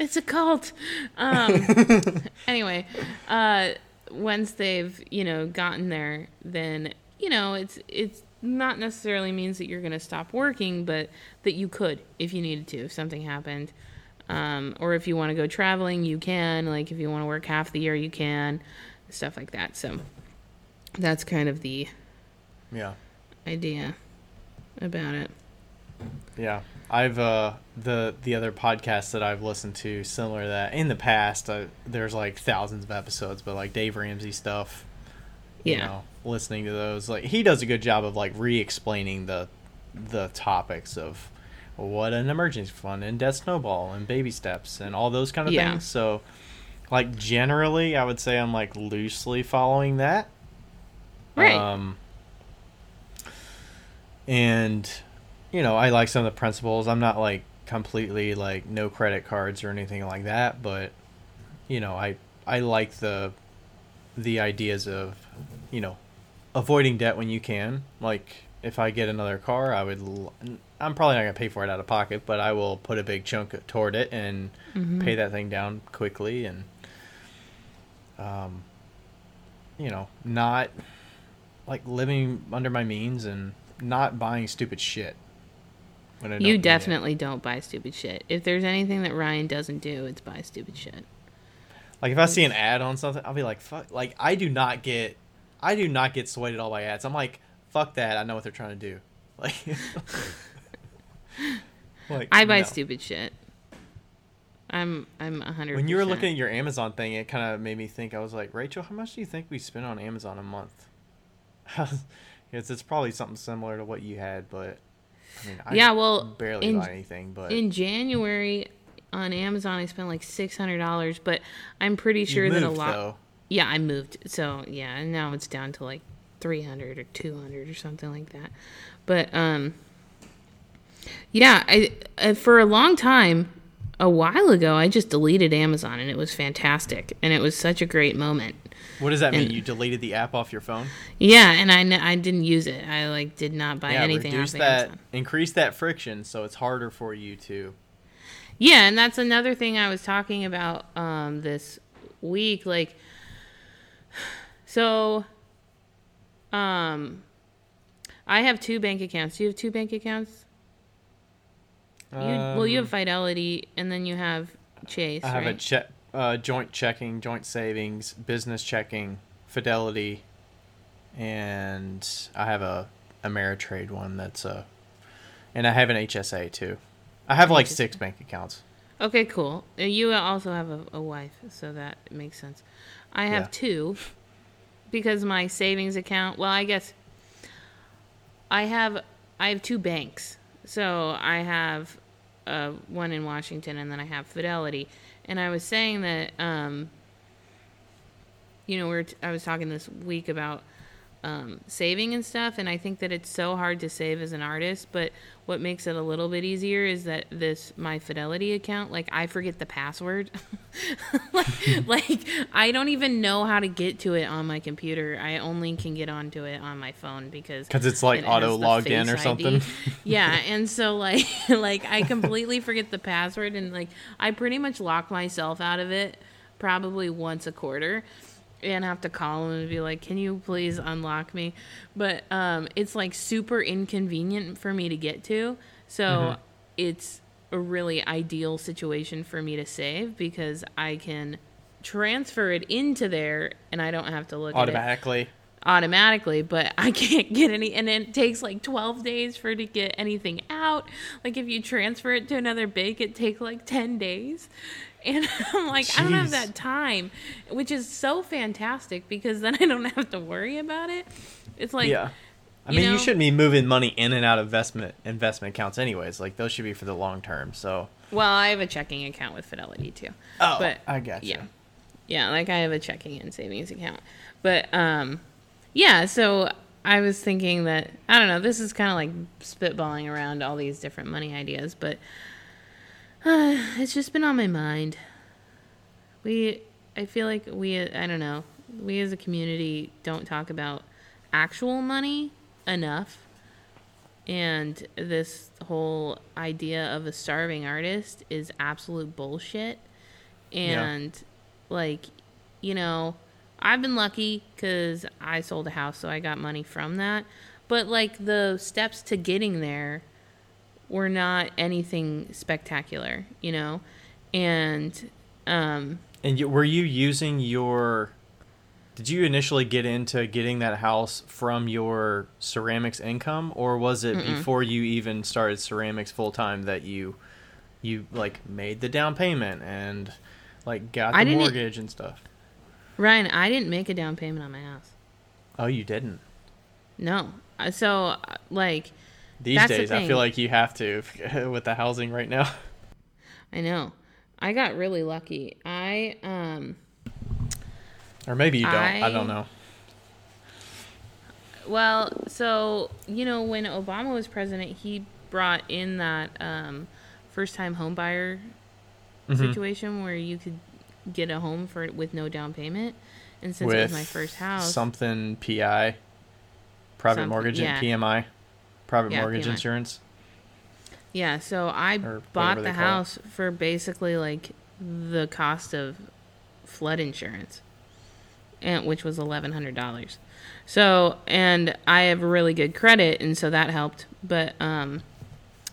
It's a cult. Um anyway uh once they've you know gotten there then you know it's it's not necessarily means that you're going to stop working but that you could if you needed to if something happened. Um or if you want to go traveling you can. Like if you want to work half the year you can. Stuff like that. So that's kind of the Yeah, idea about it yeah. I've uh the the other podcasts that I've listened to similar to that in the past. Uh, there's like thousands of episodes, but like Dave Ramsey stuff. yeah You know, listening to those, like he does a good job of like re-explaining the the topics of what an emergency fund and debt snowball and baby steps and all those kind of Yeah. things. So, like generally, I would say I'm like loosely following that. right Um, and you know, I like some of the principles. I'm not like completely like no credit cards or anything like that, but you know, I I like the the ideas of you know avoiding debt when you can. Like if I get another car, I would. l- I'm probably not gonna pay for it out of pocket, but I will put a big chunk toward it and pay that thing down quickly and um you know not like living under my means and not buying stupid shit when I you definitely don't buy stupid shit if there's anything that ryan doesn't do it's buy stupid shit like if I see an ad on something, I'll be like, "Fuck!" Like I do not get, I do not get swayed at all by ads. I'm like, "Fuck that!" I know what they're trying to do. Like, like I buy no. stupid shit. I'm I'm a hundred. When you were looking at your Amazon thing, it kind of made me think. I was like, Rachel, how much do you think we spend on Amazon a month? it's, it's probably something similar to what you had, but I mean, I Yeah, well, barely in- buy anything. But in January on Amazon, I spent like six hundred dollars, but I'm pretty sure that a lot. though. Yeah, I moved, so yeah, and now it's down to like three hundred or two hundred or something like that. But um, yeah, I uh, for a long time, a while ago, I just deleted Amazon, and it was fantastic, and it was such a great moment. What does that mean? You deleted the app off your phone? Yeah, and I I didn't use it. I like did not buy yeah, anything reduce that, Amazon. increase that friction, so it's harder for you to. Yeah, and that's another thing I was talking about um, this week. Like, so, um, I have two bank accounts. Do you have two bank accounts? You, well, you have Um, Fidelity, and then you have Chase. I have a right? Uh, joint checking, joint savings, business checking, Fidelity, and I have a Ameritrade one that's a, and I have an HSA too. I have like six bank accounts. Okay, cool. Uh, You also have a, a wife, so that makes sense. I have Yeah. two because my savings account. Well, I guess I have I have two banks. So I have uh, one in Washington, and then I have Fidelity. And I was saying that um, you know we are t- I was talking this week about um, saving and stuff, and I think that it's so hard to save as an artist. But what makes it a little bit easier is that this my Fidelity account, like I forget the password, like, like I don't even know how to get to it on my computer. I only can get onto it on my phone because because it's, like, it auto logged in or something. yeah, and so like like I completely forget the password, and like I pretty much lock myself out of it probably once a quarter and have to call them and be like, "Can you please unlock me?" But um, it's like super inconvenient for me to get to, so Mm-hmm. it's a really ideal situation for me to save because I can transfer it into there and I don't have to look at it Automatically. automatically, but I can't get any, and it takes like 12 days for it to get anything out. Like if you transfer it to another bank, it takes like 10 days. And I'm like, I don't have that time, which is so fantastic because then I don't have to worry about it. It's like, yeah. I you mean, know- you shouldn't be moving money in and out of investment investment accounts, anyways. Like those should be for the long term. So. well, I have a checking account with Fidelity too. Oh, but I gotcha. Yeah. Yeah, like I have a checking and savings account. But um yeah, so I was thinking that I don't know. This is kind of like spitballing around all these different money ideas, but it's just been on my mind. We, I feel like we, I don't know, we as a community don't talk about actual money enough, and this whole idea of a starving artist is absolute bullshit. And like, you know, I've been lucky because I sold a house, so I got money from that. But like the steps to getting there were not anything spectacular, you know? And um And you, were you using your? Did you initially get into getting that house from your ceramics income, or was it before you even started ceramics full time that you, you like made the down payment and like got the mortgage and stuff? Ryan, I didn't make a down payment on my house. Oh, you didn't. No. Uh, So uh, like These That's the days, I feel like you have to with the housing right now. I know. I got really lucky. I um Or maybe you don't. I, I- don't know. Well, so you know, when Obama was president, he brought in that um, first-time home buyer Mm-hmm. situation where you could get a home for with no down payment. And since it was my first house, something PI, private Something- mortgage yeah. and PMI, private Yeah, mortgage insurance. yeah, so I Or bought the call it. house for basically like the cost of flood insurance, and which was eleven hundred dollars. So, and I have really good credit, and so that helped. But um,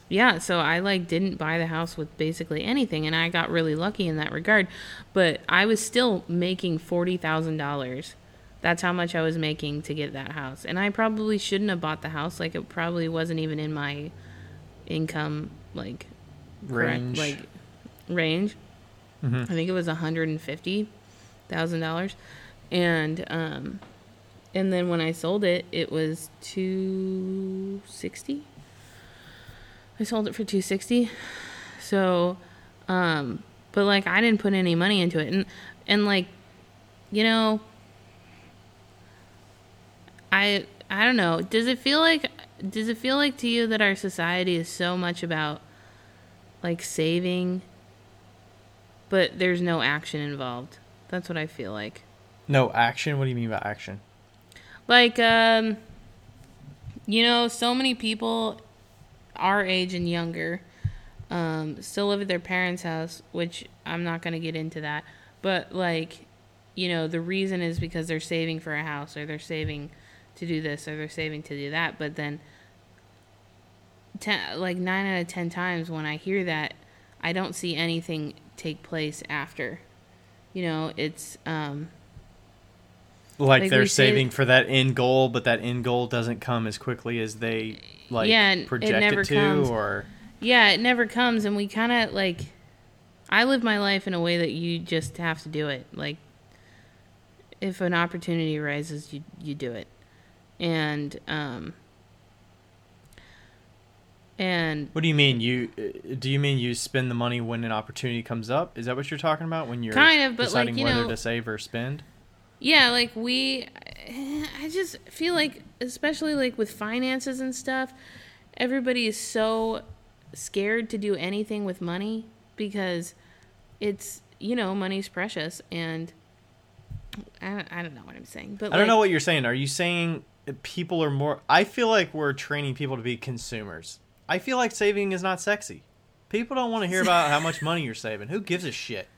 yeah, so I like didn't buy the house with basically anything, and I got really lucky in that regard. But I was still making forty thousand dollars. That's how much I was making to get that house, and I probably shouldn't have bought the house. Like it probably wasn't even in my income like correct, Range. like range. Mhm. I think it was one hundred and fifty thousand dollars, and um, and then when I sold it, it was two sixty. I sold it for two sixty. So, um, but like I didn't put any money into it, and and like, you know, I I don't know. Does it feel like does it feel like to you that our society is so much about like saving, but there's no action involved? That's what I feel like. No action. What do you mean by action? Like, um, you know, so many people our age and younger um, still live at their parents' house, which I'm not going to get into that. But, like, you know, the reason is because they're saving for a house or they're saving to do this or they're saving to do that. But then, ten, like, nine out of ten times when I hear that, I don't see anything take place after. You know, it's. Um, Like, Like they're we say- saving for that end goal, but that end goal doesn't come as quickly as they like Yeah, it project it, never to, comes. or Yeah, it never comes, and we kind of like. I live my life in a way that you just have to do it. Like, if an opportunity arises, you you do it, and um. And what do you mean? You uh, do you mean you spend the money when an opportunity comes up? Is that what you're talking about when you're Kind of, but, like, deciding you whether know- to save or spend? yeah, like we, I just feel like, especially like with finances and stuff, everybody is so scared to do anything with money because it's you know money's precious and I, I don't know what I'm saying, but I don't know what you're saying. Are you saying people are more? I feel like we're training people to be consumers. I feel like saving is not sexy. People don't want to hear about how much money you're saving. Who gives a shit?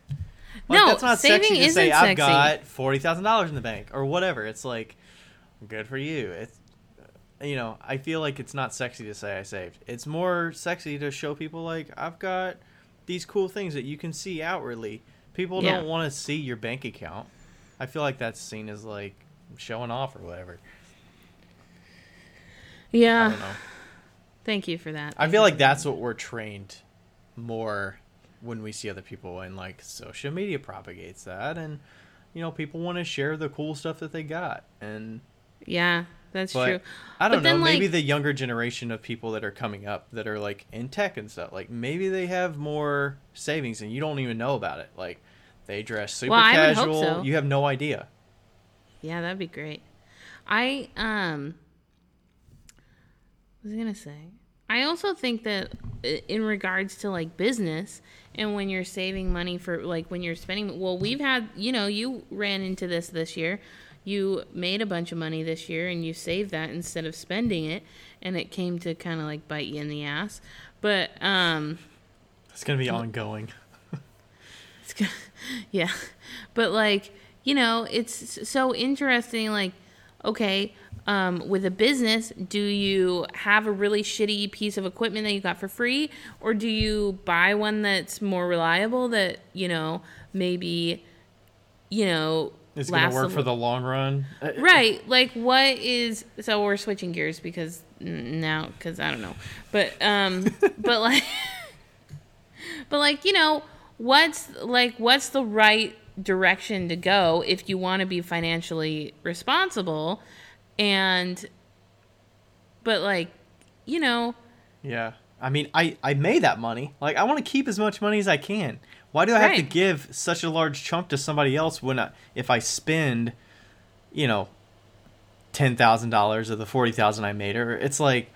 Like, No, that's not saving sexy to say isn't I've got forty thousand dollars in the bank or whatever. It's like, good for you. It's, uh, you know, I feel like it's not sexy to say I saved. It's more sexy to show people like I've got these cool things that you can see outwardly. People Yeah. don't want to see your bank account. I feel like that's seen as like showing off or whatever. I yeah. don't know. Thank you for that. I feel like that's what we're trained more when we see other people and like social media propagates that and you know people want to share the cool stuff that they got and yeah, that's true. I don't But then, know maybe like- the younger generation of people that are coming up that are like in tech and stuff like maybe they have more savings and you don't even know about it like they dress super Well, I would hope casual so. you have no idea Yeah, that'd be great. I um was I gonna say? I also think that in regards to like business and when you're saving money for like when you're spending well we've had you know you ran into this this year you made a bunch of money this year and you saved that instead of spending it and it came to kind of like bite you in the ass but um It's gonna be ongoing. it's gonna, yeah. But like, you know, it's so interesting like okay, um, with a business, do you have a really shitty piece of equipment that you got for free? Or do you buy one that's more reliable that, you know, maybe you know, It's gonna work for the long run. Uh, right like what is so we're switching gears because now because i don't know. But um but like but like you know what's like what's the right direction to go if you want to be financially responsible and but like you know Yeah. I mean, I, I made that money. Like, I want to keep as much money as I can. Why do I have to give such a large chunk to somebody else when I, if I spend, you know, ten thousand dollars of the forty thousand I made? Or it's like,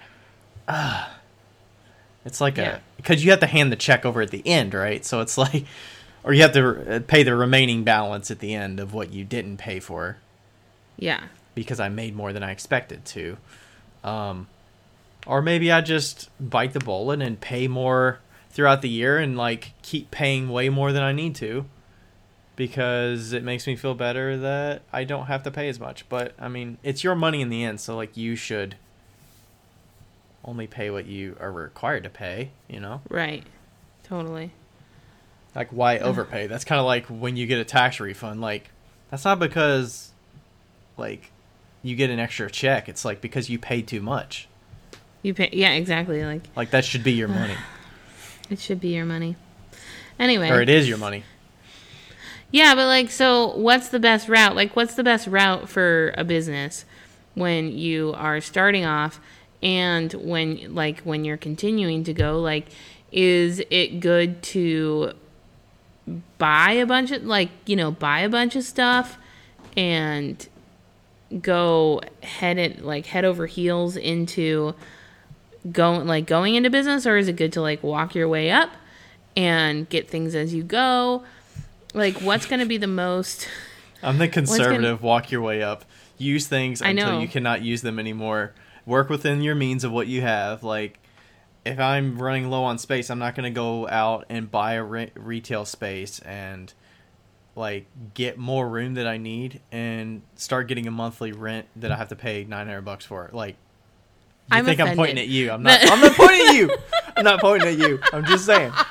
ah, it's like Yeah. a because you have to hand the check over at the end, right? So it's like, or you have to uh, pay the remaining balance at the end of what you didn't pay for yeah because I made more than I expected to. Um, or maybe I just bite the bullet and pay more throughout the year and like keep paying way more than I need to because it makes me feel better that I don't have to pay as much. But I mean, it's your money in the end, so like you should only pay what you are required to pay, you know? right totally Like why overpay? That's kind of like when you get a tax refund like that's not because like you get an extra check. It's like because you paid too much. you pay yeah exactly like Like that should be your money, it should be your money anyway or it is your money. Yeah, but like, so what's the best route? Like, what's the best route for a business when you are starting off and when, like, when you're continuing to go? Like, is it good to buy a bunch of, like, you know, buy a bunch of stuff and go head it, like, head over heels into going, like, going into business? Or is it good to, like, walk your way up and get things as you go? Like, what's going to be the most. I'm the gonna- conservative. Walk your way up. Use things until you cannot use them anymore. Work within your means of what you have. Like if I'm running low on space, I'm not going to go out and buy a re- retail space and like get more room that I need and start getting a monthly rent that I have to pay 900 bucks for. Like you I'm think I'm pointing at you. I'm not I'm not pointing at you. I'm not pointing at you. I'm just saying.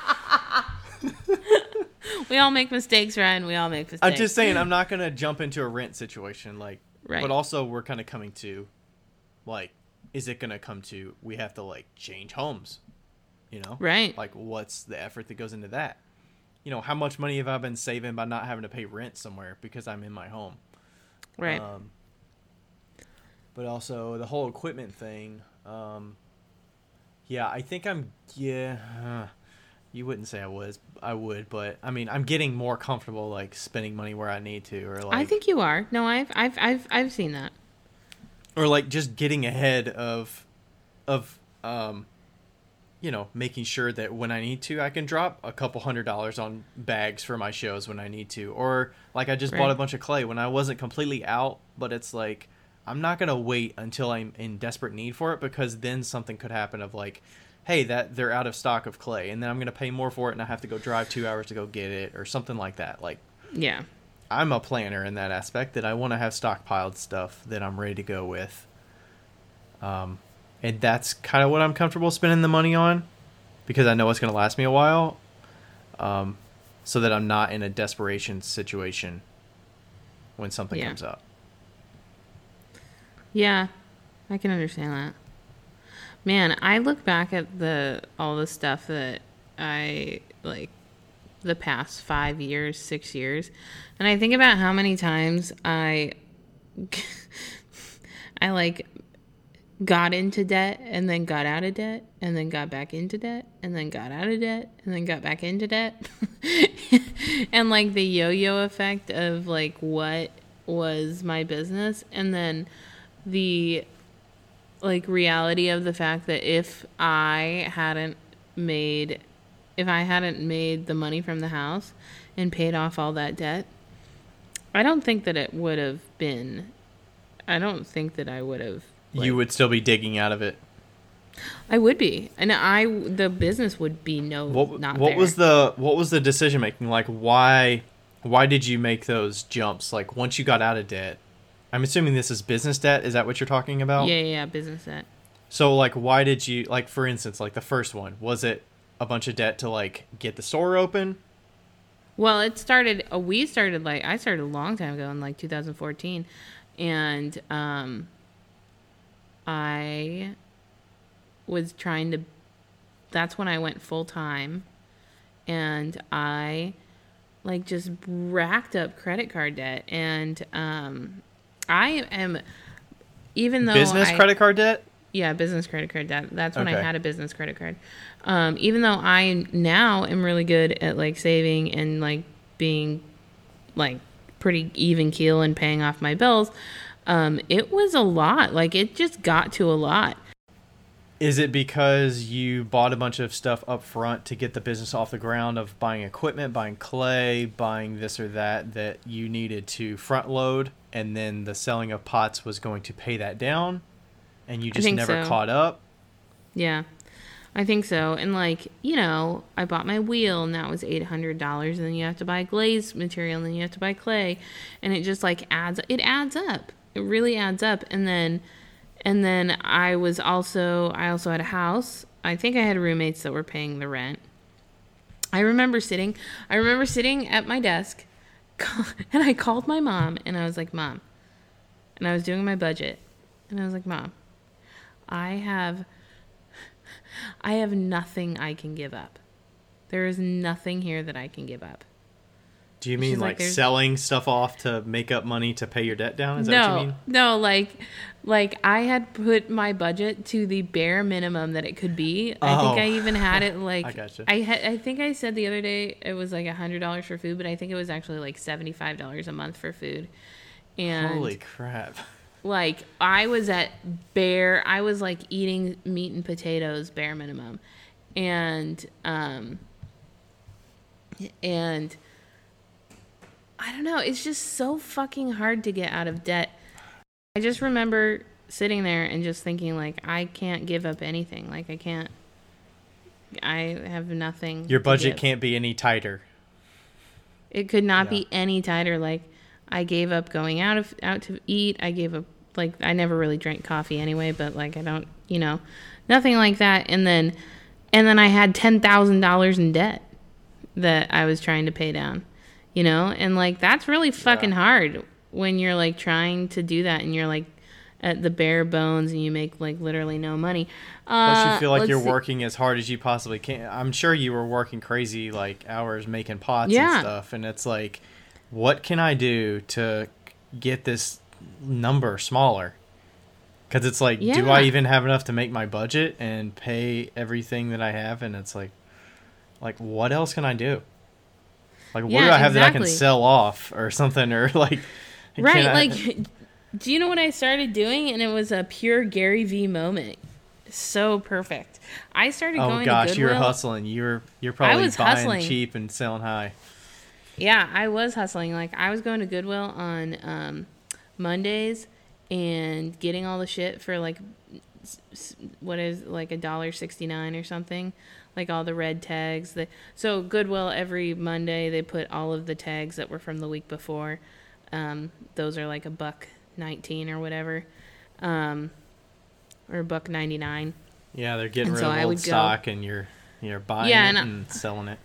We all make mistakes, Ryan. We all make mistakes. I'm just saying I'm not gonna jump into a rent situation, like, Right. but also we're kind of coming to, like, is it gonna come to we have to like change homes, you know? Right. Like, what's the effort that goes into that? You know, how much money have I been saving by not having to pay rent somewhere because I'm in my home? Right. Um, but also the whole equipment thing. Um, yeah, I think I'm. Yeah, uh, you wouldn't say I was. I would, but I mean, I'm getting more comfortable like spending money where I need to, or like, I think you are. No, I've, I've, I've, I've seen that. or like just getting ahead of, of, um, you know, making sure that when I need to, I can drop a couple hundred dollars on bags for my shows when I need to, or like I just bought a bunch of clay when I wasn't completely out, but it's like I'm not gonna wait until I'm in desperate need for it because then something could happen of like, hey, that they're out of stock of clay, and then I'm gonna pay more for it, and I have to go drive two hours to go get it, or something like that. Like Yeah. I'm a planner in that aspect that I want to have stockpiled stuff that I'm ready to go with. Um, and that's kind of what I'm comfortable spending the money on because I know it's going to last me a while. Um, so that I'm not in a desperation situation when something Yeah. comes up. Yeah, I can understand that. Man, I look back at the all the stuff that I like the past 5 years, 6 years, and I think about how many times I I like got into debt and then got out of debt and then got back into debt and then got out of debt and then got back into debt. and like the yo-yo effect of like what was my business and then the like reality of the fact that if I hadn't made if I hadn't made the money from the house and paid off all that debt, I don't think that it would have been I don't think that I would have like, you would still be digging out of it. I would be. And I the business would be no What not what there. was the what was the decision making like? Why why did you make those jumps? Like once you got out of debt, I'm assuming this is business debt. Is that what you're talking about? Yeah, yeah, yeah, business debt. So like, why did you like, for instance, like the first one, was it a bunch of debt to like get the store open? Well, it started. Uh, we started like I started a long time ago in like 2014, and um, I was trying to. That's when I went full time, and I like just racked up credit card debt, and um, I am even though Business I, credit card debt? yeah, business credit card. That that's when I had a business credit card. Um, even though I now am really good at like saving and like being like pretty even keel and paying off my bills, um, it was a lot. Like it just got to a lot. Is it because you bought a bunch of stuff up front to get the business off the ground of buying equipment, buying clay, buying this or that that you needed to front load and then the selling of pots was going to pay that down and you just never so. caught up? Yeah, I think so. And like you know, I bought my wheel and that was eight hundred dollars. And then you have to buy glaze material and then you have to buy clay, and it just like adds. It adds up. It really adds up. And then, and then I was also I also had a house. I think I had roommates that were paying the rent. I remember sitting. I remember sitting at my desk, and I called my mom and I was like, "Mom," and I was doing my budget, and I was like, "Mom." I have I have nothing I can give up. There is nothing here that I can give up. Do you mean like, like, selling stuff off to make up money to pay your debt down? Is that what you mean? no, like like I had put my budget to the bare minimum that it could be. I think Oh. I even had it like I gotcha. I had I think I said the other day it was like a hundred dollars for food, but I think it was actually like seventy five dollars a month for food. And Holy crap. like I was at bare I was like eating meat and potatoes bare minimum. And um and I don't know, it's just so fucking hard to get out of debt. I just remember sitting there and just thinking like I can't give up anything. Like I can't I have nothing. Your budget can't be any tighter. It could not Yeah. be any tighter. Like I gave up going out of out to eat. I gave up like I never really drank coffee anyway, but like I don't, you know, nothing like that. And then and then I had ten thousand dollars in debt that I was trying to pay down. You know, and like that's really fucking hard when you're like trying to do that and you're like at the bare bones and you make like literally no money. Plus, Uh, you feel like you're see- working as hard as you possibly can. I'm sure you were working crazy like hours making pots Yeah. and stuff, and it's like, what can I do to get this number smaller? Because it's like, do I even have enough to make my budget and pay everything that I have? And it's like, like what else can I do? Like, what Yeah, do I have that I can sell off or something, or like, Right, I- like do you know what I started doing and it was a pure Gary V moment. So perfect. I started oh going gosh, you're hustling. You're you're probably was buying hustling. cheap and selling high. Yeah, I was hustling. Like I was going to Goodwill on um, Mondays and getting all the shit for like what is like a dollar sixty nine or something. Like all the red tags. The, so Goodwill every Monday they put all of the tags that were from the week before. Um, those are like a buck nineteen or whatever, um, or a buck ninety nine. Yeah, they're getting And rid so of I old would go- stock, and you're you're buying Yeah, it and I- and selling it.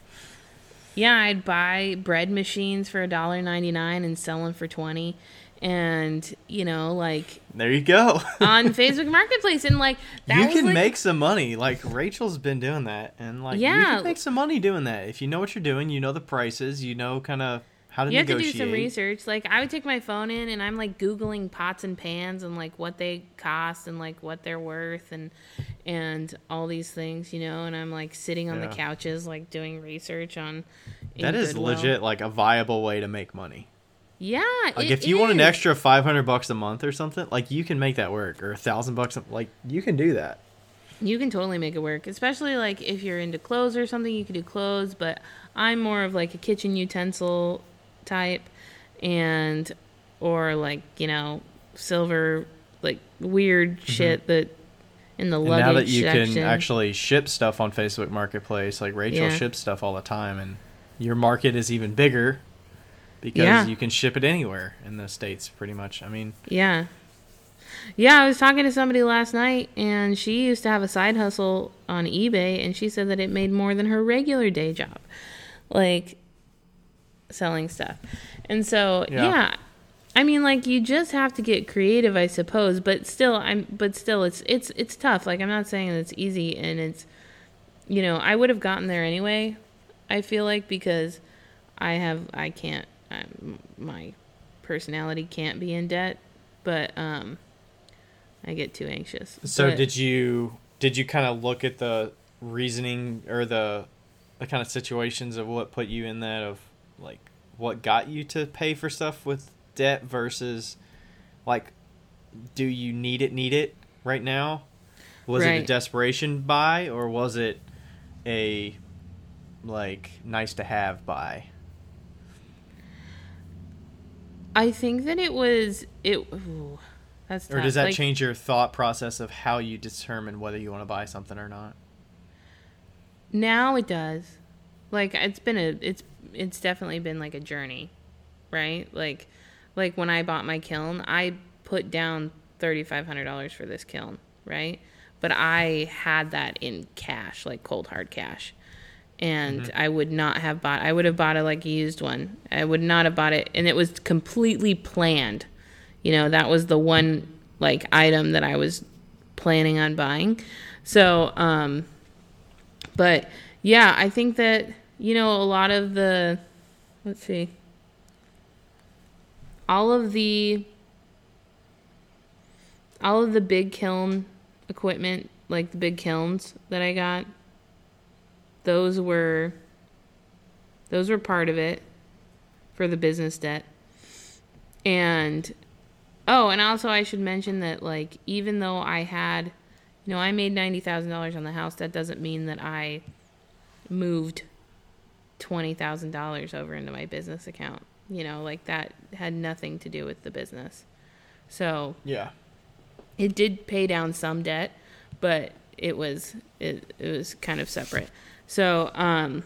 Yeah, I'd buy bread machines for a dollar ninety nine and sell them for twenty, and you know, like There you go. on Facebook Marketplace, and like that you can like, make some money. Like Rachel's been doing that, and like yeah. you can make some money doing that if you know what you're doing. You know the prices. You know kind of how to You have to do some research. Like I would take my phone in and I'm like googling pots and pans and like what they cost and like what they're worth and and all these things, you know. And I'm like sitting on Yeah. the couches like doing research on. That is Goodwill. legit like a viable way to make money. Yeah. Like if you want an extra five hundred bucks a month or something, like you can make that work, or a thousand bucks. a- Like you can do that. You can totally make it work, especially like if you're into clothes or something, you could do clothes, but I'm more of like a kitchen utensil type and or like, you know, silver like weird shit that in the Mm-hmm. And luggage now that you section. can actually ship stuff on Facebook Marketplace, like Rachel Yeah. ships stuff all the time, and your market is even bigger because Yeah. you can ship it anywhere in the states, pretty much. I mean, Yeah. Yeah, I was talking to somebody last night and she used to have a side hustle on eBay and she said that it made more than her regular day job. Like selling stuff. And so, Yeah. yeah. I mean like you just have to get creative, I suppose, but still I'm but still it's it's it's tough. Like I'm not saying that it's easy and it's you know, I would have gotten there anyway. I feel like because I have I can't i my personality can't be in debt, but um I get too anxious. so But- did you did you kind of look at the reasoning or the the kind of situations of what put you in that of like what got you to pay for stuff with debt versus like do you need it need it right now? Was it a desperation buy or was it a like nice to have buy I think that it was it ooh, that's or does that Like, change your thought process of how you determine whether you want to buy something or not Now it does. Like it's been a it's it's definitely been like a journey, right? Like like when I bought my kiln, I put down $3500 for this kiln, right? But I had that in cash, like cold hard cash. And I would not have bought I would have bought it like a used one. I would not have bought it and it was completely planned. You know, that was the one like item that I was planning on buying. So, um but yeah, I think that you know a lot of the let's see. All of the all of the big kiln equipment, like the big kilns that I got, those were those were part of it for the business debt. And oh, and also I should mention that like even though I had you know, I made ninety thousand dollars on the house. That doesn't mean that I moved twenty thousand dollars over into my business account. You know, like that had nothing to do with the business. So yeah it did pay down some debt, but it was it, it was kind of separate. So um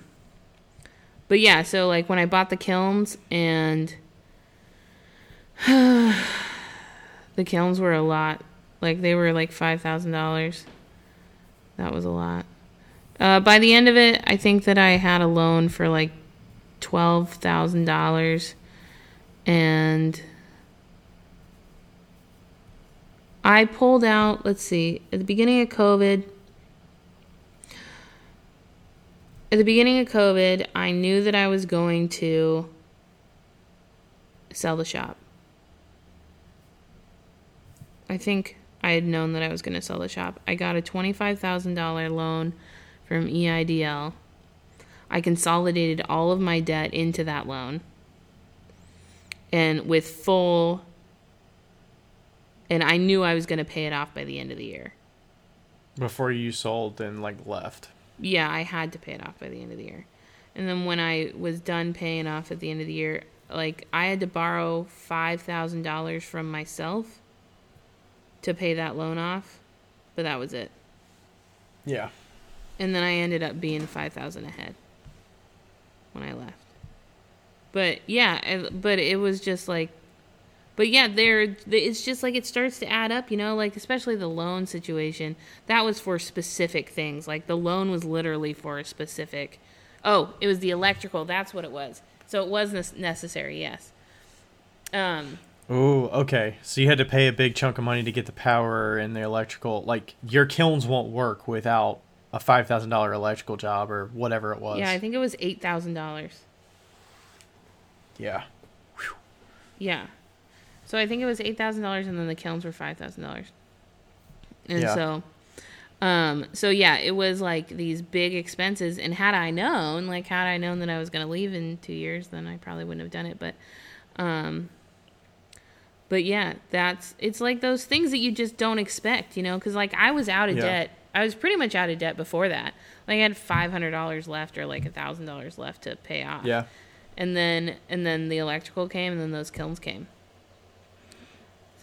but yeah, so like when I bought the kilns and the kilns were a lot. Like they were like five thousand dollars. That was a lot. Uh, by the end of it, I think that I had a loan for like twelve thousand dollars, and I pulled out. Let's see, at the beginning of COVID. At the beginning of COVID, I knew that I was going to sell the shop. I think I had known that I was going to sell the shop. I got a $25,000 loan from EIDL. I consolidated all of my debt into that loan. And with full and I knew I was going to pay it off by the end of the year. before you sold and like left Yeah, I had to pay it off by the end of the year. And then when I was done paying off at the end of the year, like I had to borrow $5,000 from myself to pay that loan off, but that was it. yeah And then I ended up being 5,000 ahead when I left. But yeah, I- but it was just like but yeah, there it's just like it starts to add up, you know, like especially the loan situation. That was for specific things. Like the loan was literally for a specific Oh, it was the electrical. That's what it was. So it was necessary, yes. Um Oh, okay. So you had to pay a big chunk of money to get the power and the electrical. Like your kilns won't work without a five thousand dollar electrical job or whatever it was. yeah, I think it was $8,000. Yeah. Yeah. So I think it was eight thousand dollars, and then the kilns were five thousand dollars. And Yeah. so, um, so yeah, it was like these big expenses. And had I known, like, had I known that I was going to leave in two years, then I probably wouldn't have done it. But, Um, but yeah, that's it's like those things that you just don't expect, you know, because like I was out of Yeah. debt. I was pretty much out of debt before that. Like I had five hundred dollars left or like a thousand dollars left to pay off. Yeah. And then and then the electrical came and then those kilns came.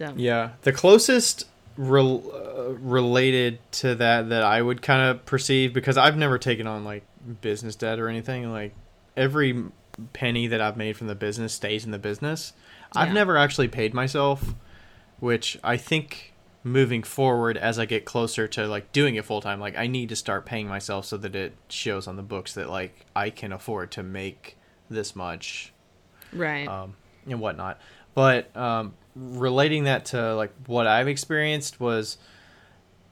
So Yeah, the closest rel- uh, related to that that I would kind of perceive because I've never taken on like business debt or anything. Like every penny that I've made from the business stays in the business. I've never actually paid myself, which I think moving forward as I get closer to like doing it full time, like I need to start paying myself so that it shows on the books that like I can afford to make this much right. um, and whatnot. But um, relating that to like what I've experienced was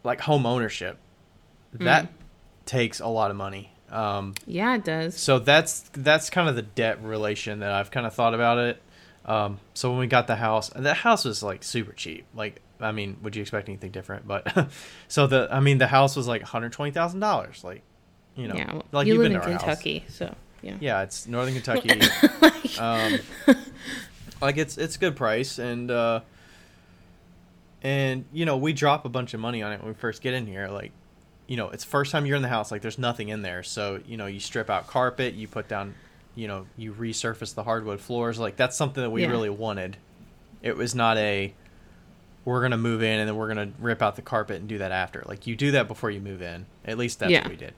like home ownership. That takes a lot of money. Um, yeah, it does. so that's that's kind of the debt relation that I've kind of thought about it. Um, so when we got the house, and that house was like super cheap. Like, I mean, would you expect anything different? But so the, I mean, the house was like one hundred twenty thousand dollars. Like, you know, yeah, well, like you live in to our house. Kentucky, so yeah. Yeah, it's Northern Kentucky. um, like it's it's a good price, and uh, and you know we drop a bunch of money on it when we first get in here. Like, you know, it's first time you're in the house. Like, there's nothing in there, so you know you strip out carpet, you put down, you know, you resurface the hardwood floors. Like that's something that we Yeah. really wanted. It was not a we're gonna move in and then we're gonna rip out the carpet and do that after. Like you do that before you move in. At least that's Yeah. what we did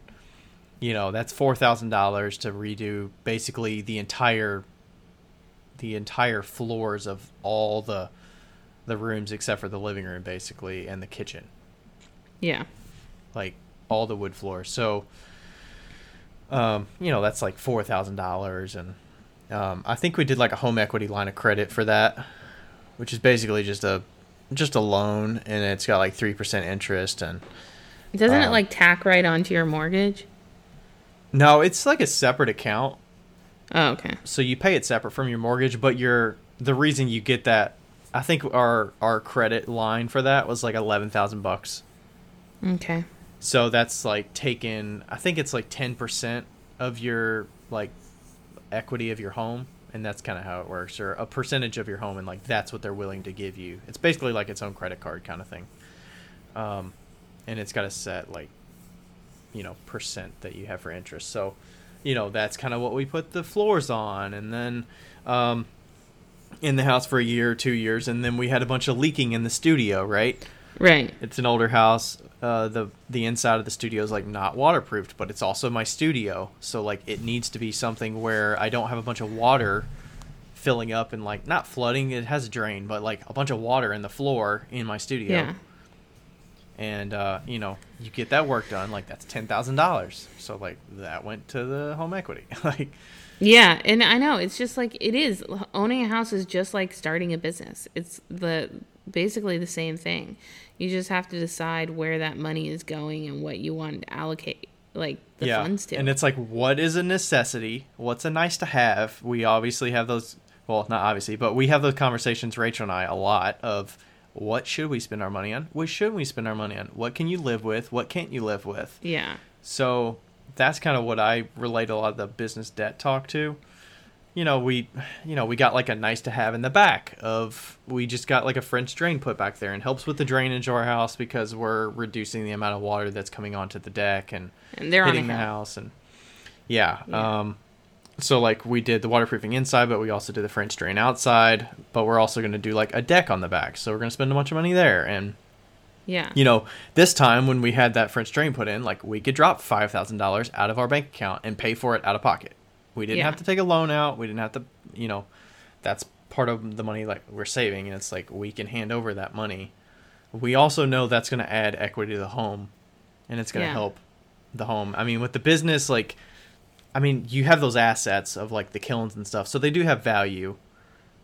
you know that's four thousand dollars to redo basically the entire the entire floors of all the the rooms except for the living room basically and the kitchen Yeah. like all the wood floors so um you know that's like four thousand dollars and um i think we did like a home equity line of credit for that which is basically just a just a loan and it's got like three percent interest and Doesn't it Um, like tack right onto your mortgage? No it's like a separate account Oh, okay. so you pay it separate from your mortgage, but your the reason you get that, I think our our credit line for that was like eleven thousand bucks. Okay. So that's like taken. I think it's like ten percent of your like equity of your home, and that's kind of how it works, or a percentage of your home, and like that's what they're willing to give you. It's basically like its own credit card kind of thing. Um, and it's got a set like, you know, percent that you have for interest. So, you know, that's kind of what we put the floors on, and then. Um, in the house for a year or two years, and then we had a bunch of leaking in the studio, right? Right. It's an older house. Uh, the the inside of the studio is like not waterproofed, but it's also my studio, so like it needs to be something where I don't have a bunch of water filling up and like not flooding. It has a drain, but like a bunch of water in the floor in my studio. Yeah. And uh, you know, you get that work done, like that's ten thousand dollars. So like that went to the home equity. like Yeah, and I know it's just like it is. Owning a house is just like starting a business. It's the basically the same thing. You just have to decide where that money is going and what you want to allocate like the funds to. And it's like, what is a necessity? What's a nice to have? We obviously have those. Well, not obviously, but we have those conversations, Rachel and I, a lot of what should we spend our money on? What should we spend our money on? What can you live with? What can't you live with? yeah. So that's kind of what I relate a lot of the business debt talk to. You know, we, you know, we got like a nice to have in the back of we just got like a French drain put back there and helps with the drainage of our house because we're reducing the amount of water that's coming onto the deck and And they're on hitting the house and yeah, Yeah. um so like we did the waterproofing inside but we also did the french drain outside but we're also going to do like a deck on the back so we're going to spend a bunch of money there and Yeah. you know this time when we had that french drain put in like we could drop $5000 out of our bank account and pay for it out of pocket we didn't Yeah. have to take a loan out we didn't have to you know that's part of the money like we're saving and it's like we can hand over that money we also know that's going to add equity to the home and it's going to Yeah. help the home i mean with the business like i mean you have those assets of like the kilns and stuff so they do have value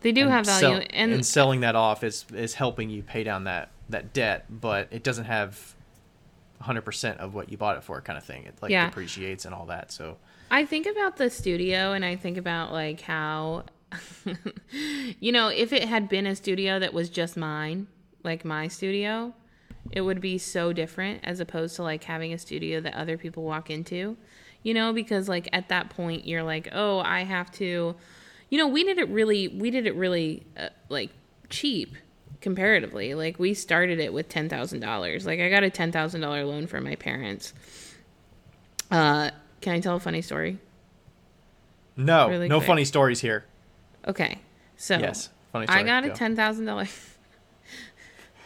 They do and have value sell- and, and selling that off is is helping you pay down that that debt but it doesn't have 100% of what you bought it for kind of thing it like Yeah. depreciates and all that so I think about the studio and I think about like how you know, if it had been a studio that was just mine, like my studio, it would be so different as opposed to like having a studio that other people walk into. You know, because like at that point you're like, "Oh, I have to you know, we did it really, we did it really uh, like cheap comparatively. Like we started it with ten thousand dollars. Like I got a ten thousand dollar loan from my parents. Uh, can I tell a funny story? No, Really no quick. funny stories here. Okay, so Yes, funny story. I got a ten thousand dollars.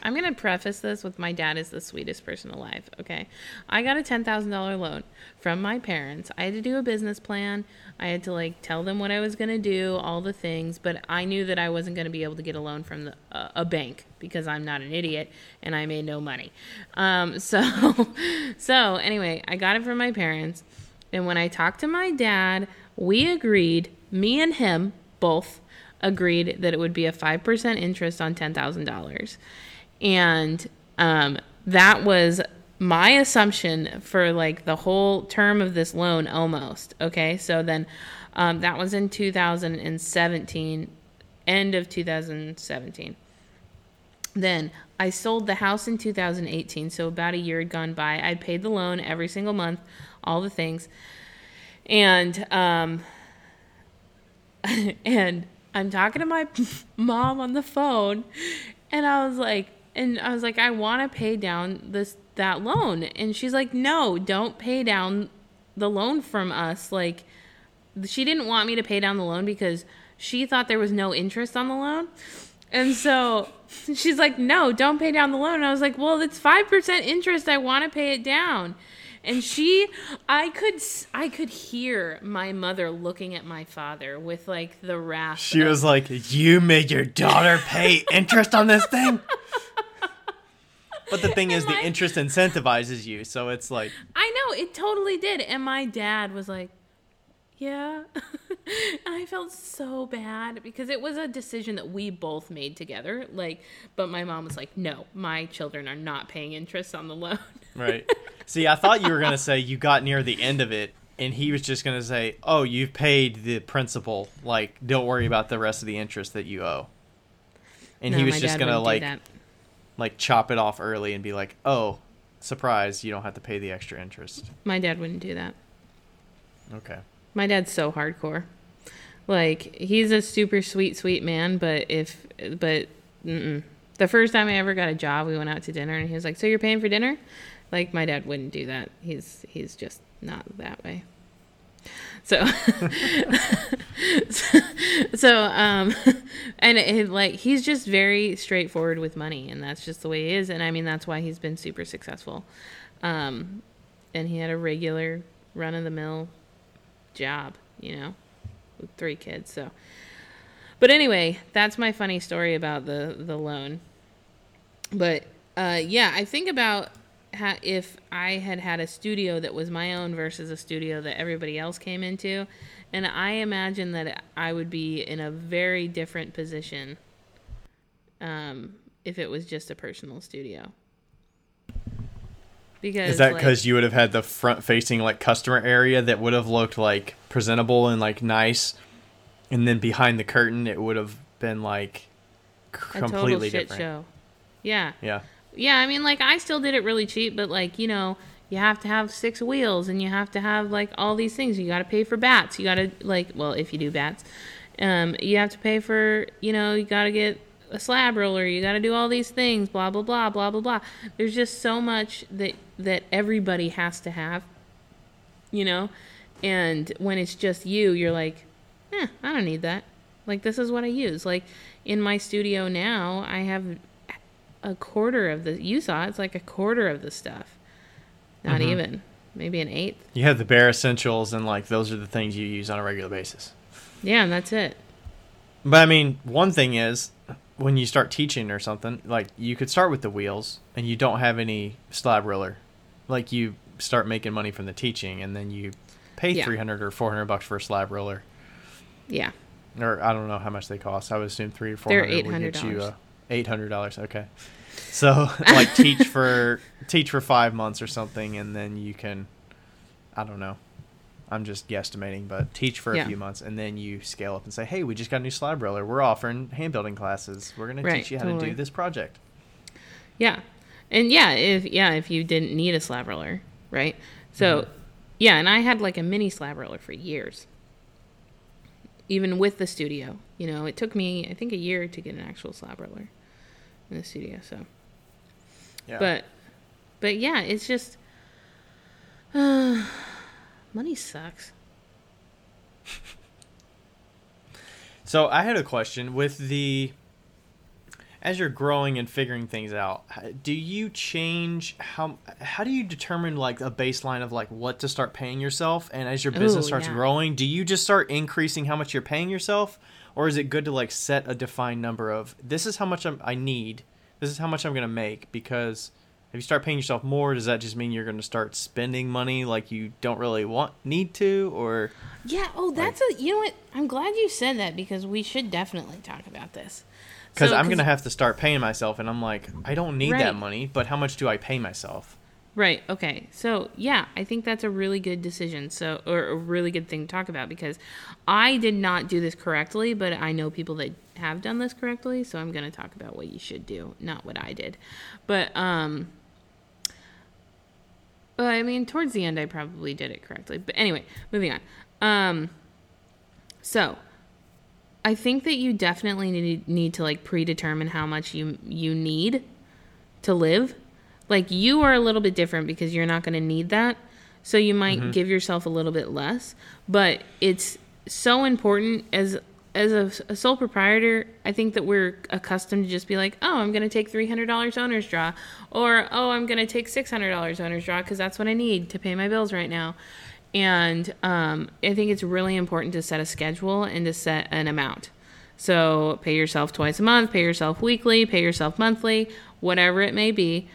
I'm gonna preface this with my dad is the sweetest person alive. Okay, I got a ten thousand dollar loan from my parents. I had to do a business plan. I had to like tell them what I was gonna do, all the things. But I knew that I wasn't gonna be able to get a loan from the, uh, a bank because I'm not an idiot and I made no money. Um, so, so anyway, I got it from my parents. And when I talked to my dad, we agreed, me and him both agreed that it would be a 5% interest on $10,000. And um, that was my assumption for like the whole term of this loan almost. Okay. So then um, that was in 2017, end of 2017. Then I sold the house in 2018, so about a year had gone by. I paid the loan every single month, all the things, and um, and I'm talking to my mom on the phone, and I was like, and I was like, I want to pay down this that loan, and she's like, No, don't pay down the loan from us. Like, she didn't want me to pay down the loan because she thought there was no interest on the loan. And so she's like, "No, don't pay down the loan." And I was like, "Well, it's 5% interest. I want to pay it down." And she I could i could hear my mother looking at my father with like the wrath. She of- was like, "You made your daughter pay interest on this thing." But the thing is, the interest incentivizes you, so it's like, I know it totally did. And my dad was like, "Yeah." and I felt so bad because it was a decision that we both made together. Like, but my mom was like, "No, my children are not paying interest on the loan." right. See, I thought you were gonna say you got near the end of it, and he was just gonna say, "Oh, you've paid the principal. Like, don't worry about the rest of the interest that you owe." And he was just gonna like like chop it off early and be like, "Oh, surprise! You don't have to pay the extra interest." My dad wouldn't do that. Okay. My dad's so hardcore. Like he's a super sweet, sweet man, but if but mm-mm. the first time I ever got a job, we went out to dinner, and he was like, "So you're paying for dinner?" Like my dad wouldn't do that. He's he's just not that way. So, so um, and it, like he's just very straightforward with money, and that's just the way he is. And I mean that's why he's been super successful. Um, and he had a regular run of the mill job, you know, with three kids. So, but anyway, that's my funny story about the the loan. But uh, yeah, I think about how if I had had a studio that was my own versus a studio that everybody else came into, and I imagine that I would be in a very different position um, if it was just a personal studio. Because Is that like- because you would have had the front facing like customer area that would have looked like presentable and like nice, and then behind the curtain it would have been like c- a total completely shit different. show? Yeah. Yeah. Yeah, I mean, like I still did it really cheap, but like you know, you have to have six wheels and you have to have like all these things. You got to pay for bats. You got to like, well, if you do bats, um, you have to pay for you know, you got to get a slab roller. You got to do all these things. Blah blah blah blah blah blah. There's just so much that that everybody has to have, you know, and when it's just you, you're like, eh, I don't need that. Like this is what I use. Like in my studio now, I have a quarter of the you saw it's like a quarter of the stuff not Mm-hmm. even maybe an eighth You have the bare essentials and like those are the things you use on a regular basis. yeah and that's it But I mean, one thing is when you start teaching or something, like you could start with the wheels and you don't have any slab roller. Like you start making money from the teaching and then you pay Yeah. 300 or 400 bucks for a slab roller. yeah Or I don't know how much they cost. I would assume 3 or They're 400 would get you $800. uh, $800. Okay. So like teach for teach for 5 months or something and then you can I don't know. I'm just guesstimating, but teach for a Yeah. few months and then you scale up and say, "Hey, we just got a new slab roller. We're offering hand building classes. We're going to teach you how to do this project." yeah and yeah if yeah if you didn't need a slab roller right so Mm-hmm. yeah and i had like a mini slab roller for years even with the studio. You know, it took me I think a year to get an actual slab roller in the studio. So, Yeah. but but yeah, it's just uh, money sucks. So I had a question with the as you're growing and figuring things out, do you change how how do you determine like a baseline of like what to start paying yourself and as your business Ooh, starts yeah. growing, do you just start increasing how much you're paying yourself or is it good to like set a defined number of this is how much I'm, I need, this is how much I'm going to make because if you start paying yourself more, does that just mean you're going to start spending money like you don't really want need to or Yeah. Oh, that's a. You know what? I'm glad you said that because we should definitely talk about this. Because So, I'm gonna have to start paying myself, and I'm like, I don't need Right. that money, but how much do I pay myself? Right. Okay. So yeah, I think that's a really good decision. So or a really good thing to talk about because I did not do this correctly, but I know people that have done this correctly. So I'm going to talk about what you should do, not what I did. But um. But I mean, towards the end, I probably did it correctly. But anyway, moving on. Um. So, I think that you definitely need need to like predetermine how much you you need to live. Like you are a little bit different because you're not going to need that. So you might give yourself a little bit less, but it's so important as as a, a sole proprietor, I think that we're accustomed to just be like, "Oh, I'm going to take $300 owner's draw," or "Oh, I'm going to take $600 owner's draw because that's what I need to pay my bills right now." And um, I think it's really important to set a schedule and to set an amount. So pay yourself twice a month, pay yourself weekly, pay yourself monthly, whatever it may be.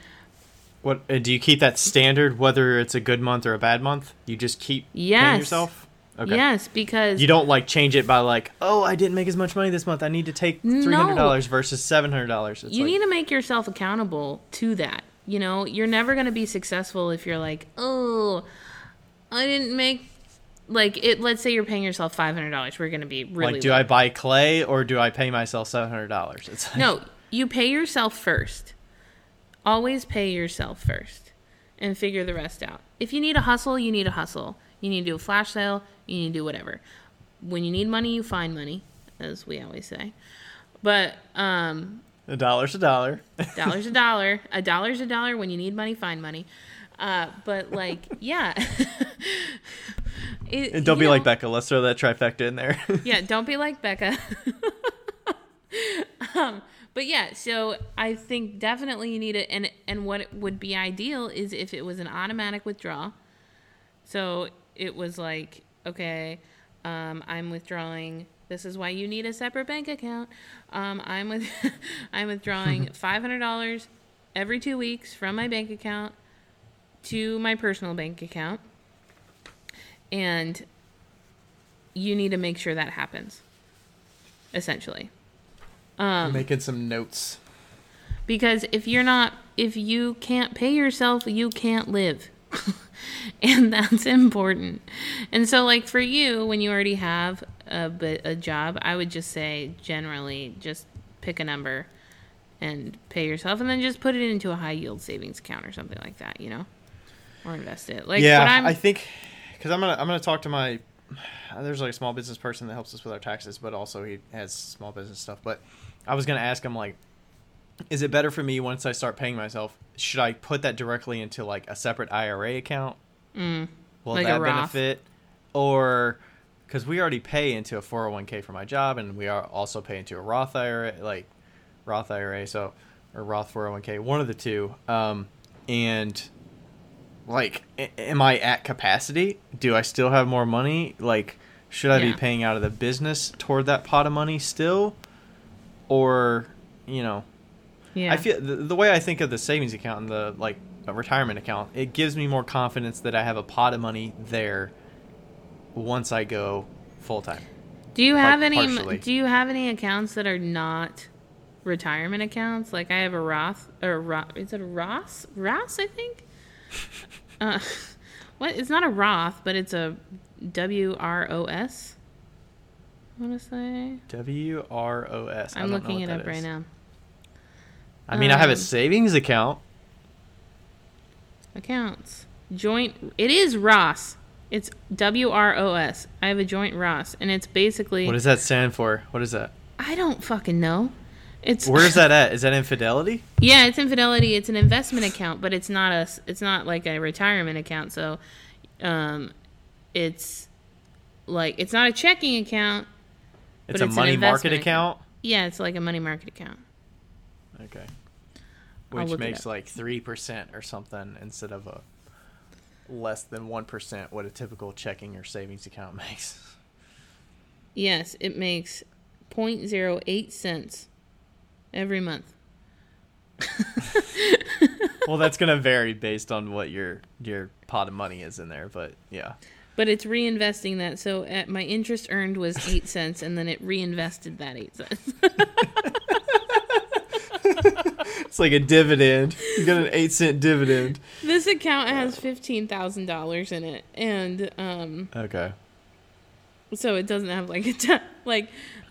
What uh, do you keep that standard, whether it's a good month or a bad month? You just keep paying Yes. yourself. Okay. Yes, because You don't like change it by like, oh, I didn't make as much money this month. I need to take three hundred dollars versus seven hundred dollars. you need to make yourself accountable to that. You know, you're never going to be successful if you're like, "Oh, I didn't make like it let's say you're paying yourself $500. We're going to be really like, do low. I buy clay or do I pay myself seven hundred dollars? It's like, No, you pay yourself first. Always pay yourself first and figure the rest out. If you need a hustle, you need a hustle. You need to do a flash sale, you need to do whatever. When you need money, you find money, as we always say. But um a dollar's a dollar. dollar's a dollar. A dollar's a dollar. When you need money, find money. Uh, but like, yeah. It- and don't be like Becca. Let's throw that trifecta in there. yeah, don't be like Becca. um, but yeah, so I think definitely you need it, and and what would be ideal is if it was an automatic withdrawal. So it was like, okay, um, I'm withdrawing. This is why you need a separate bank account. Um, I'm with, I'm withdrawing five hundred dollars every two weeks from my bank account to my personal bank account, and you need to make sure that happens. Essentially, Um, Making some notes. because if you're not, if you can't pay yourself, you can't live. and that's important. And so, like for you, when you already have a, a job, I would just say generally just pick a number and pay yourself, and then just put it into a high yield savings account or something like that, you know, or invest it. Like, yeah, I'm, I think because I'm gonna I'm gonna talk to my there's like a small business person that helps us with our taxes, but also he has small business stuff. But I was gonna ask him like, is it better for me once I start paying myself? Should I put that directly into like a separate IRA account? Mm, Will Like that benefit? Or because we already pay into a 401k for my job, and we are also pay into a Roth IRA, like Roth IRA, so or Roth 401k, one of the two. Um, and like, am I at capacity? Do I still have more money? Like, should I Yeah. be paying out of the business toward that pot of money still, or you know? Yeah. I feel the, the way I think of the savings account and the like a retirement account, it gives me more confidence that I have a pot of money there once I go full time. Do you Par- have any? partially. Do you have any accounts that are not retirement accounts? Like I have a Roth or Roth. Is it a Ross? Ross, I think. Uh, what? It's not a Roth, but it's a W R O S. I want to say. W R O S. I'm looking it up right now. I mean, I have a Um, savings account. Accounts. Joint. It is Ross. It's W R O S. I have a joint Ross, and it's basically What does that stand for? What is that? I don't fucking know. It's Where's that at? Is that in Fidelity? Yeah, it's in Fidelity. It's an investment account, but it's not a. It's not like a retirement account. So, um, it's like it's not a checking account. It's a it's money market investment account. Yeah, it's like a money market account. Okay. Which makes like three percent or something instead of a less than one percent what a typical checking or savings account makes. Yes, it makes 0.08 cents every month. well, that's gonna vary based on what your your pot of money is in there, but yeah. But it's reinvesting that. So at my interest earned was eight cents, and then it reinvested that eight cents. It's like a dividend. You got an eight cent dividend. this account has fifteen thousand dollars in it, and um, Okay. so it doesn't have like a ton like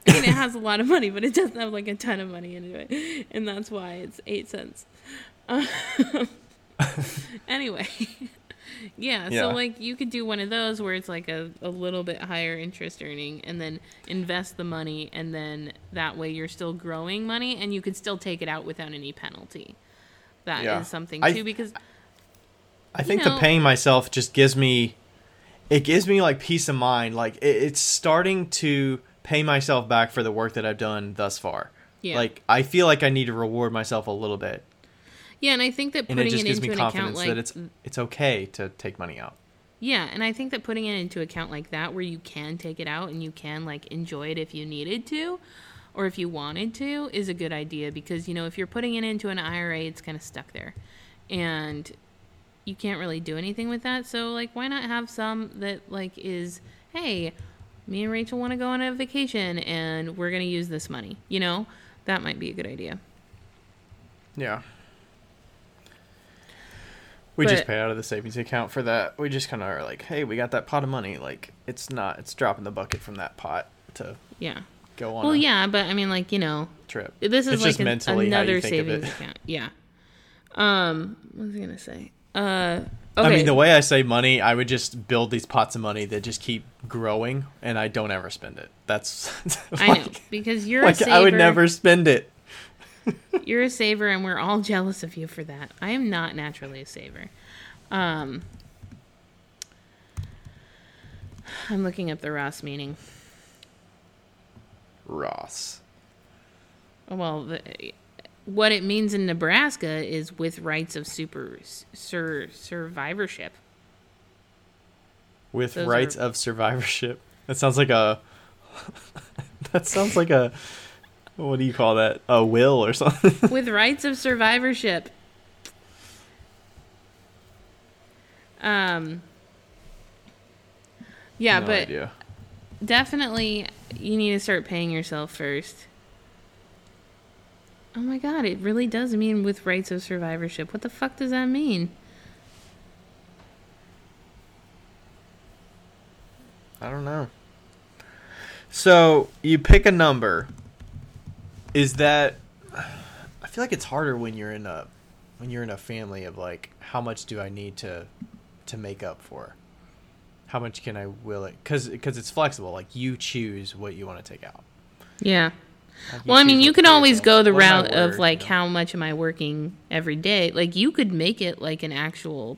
I mean it has a lot of money, but it doesn't have like a ton of money into it, and that's why it's eight cents. Um, anyway, yeah, Yeah. so like you could do one of those where it's like a, a little bit higher interest earning, and then invest the money, and then that way you're still growing money, and you could still take it out without any penalty. That is Yeah. something I- too because I think know- the paying myself just gives me it gives me like peace of mind. Like it, it's starting to pay myself back for the work that I've done thus far. Yeah. Like I feel like I need to reward myself a little bit, yeah, and I think that and it putting just it gives into me an account confidence like that it's it's okay to take money out. Yeah, and I think that putting it into account like that where you can take it out and you can like enjoy it if you needed to or if you wanted to is a good idea because you know if you're putting it into an IRA it's kind of stuck there. And you can't really do anything with that. So like why not have some that like is hey, me and Rachel want to go on a vacation and we're going to use this money, you know? That might be a good idea. Yeah. We just pay out of the savings account for that. We just kind of are like, hey, we got that pot of money. Like it's not, it's dropping the bucket from that pot to Yeah. go on Well, yeah, but I mean like, you know, trip. This is It's like just an- another savings account. Yeah. Um, what was I gonna say? Uh, okay. I mean, the way I save money, I would just build these pots of money that just keep growing, and I don't ever spend it. That's I know because you're a like. I would never spend it. You're a saver, and we're all jealous of you for that. I am not naturally a saver. Um, I'm looking up the Ross meaning. Ross. Well, the, what it means in Nebraska is with rights of super sur, survivorship. with Those rights are- of survivorship. That sounds like a. that sounds like a. What do you call that? A will or something? with rights of survivorship. Um. Yeah, No but idea. definitely you need to start paying yourself first. Oh my god, it really does mean with rights of survivorship. What the fuck does that mean? I don't know. So you pick a number. Is that? I feel like it's harder when you're in a, when you're in a family of like, how much do I need to, to make up for? How much can I will it? Because because it's flexible. Like you choose what you want to take out. Yeah. Like, Well, I mean, you can always go the What am I route of like, you know? how much am I working every day? Like, you could make it like an actual,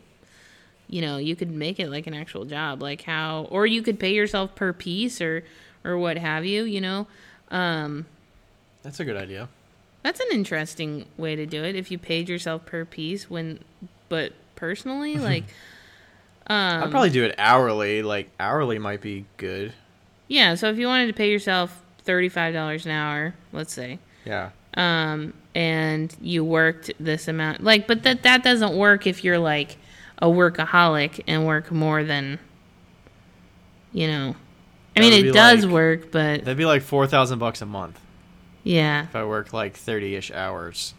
you know, you could make it like an actual job. Like how, or you could pay yourself per piece or, or what have you. You know, um, That's a good idea. that's an interesting way to do it. If you paid yourself per piece, when, but personally, like, um, I'd probably do it hourly. Like hourly might be good. yeah. So if you wanted to pay yourself thirty five dollars an hour, let's say, Yeah. um, and you worked this amount like but that that doesn't work if you're like a workaholic and work more than you know i mean it does like- work but That'd be like four thousand bucks a month yeah if I work like thirty ish hours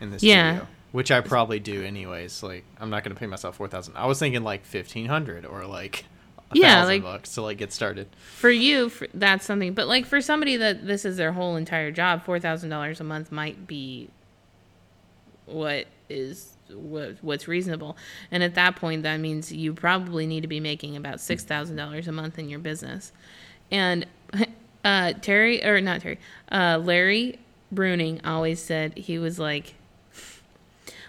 in this Yeah. studio. Which I probably do anyways. Like I'm not gonna pay myself four thousand. I was thinking like fifteen hundred or like a Yeah, thousand like- bucks to like get started. for you for, that's something but like for somebody that this is their whole entire job $4000 a month might be what is what, what's reasonable. And at that point, that means you probably need to be making about six thousand dollars a month in your business. And uh, Terry or not Terry, uh, Larry Bruning always said he was like,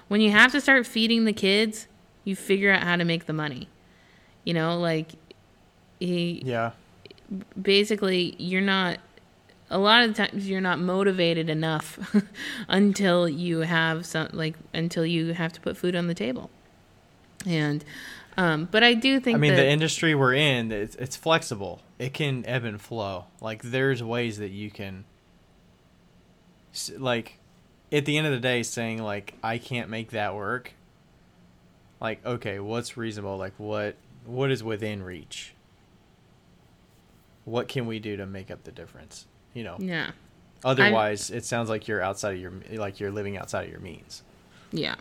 when you have to start feeding the kids, you figure out how to make the money. You know, like he Yeah. basically you're not a lot of times you're not motivated enough until you have some like until you have to put food on the table and um but i do think I mean, that, the industry we're in, it's, it's flexible. It can ebb and flow. Like, there's ways that you can, like, at the end of the day, saying, like, I can't make that work. Like, okay, what's reasonable? Like, what what is within reach? What can we do to make up the difference? You know, yeah otherwise, it sounds like you're outside of your, like, you're living outside of your means. yeah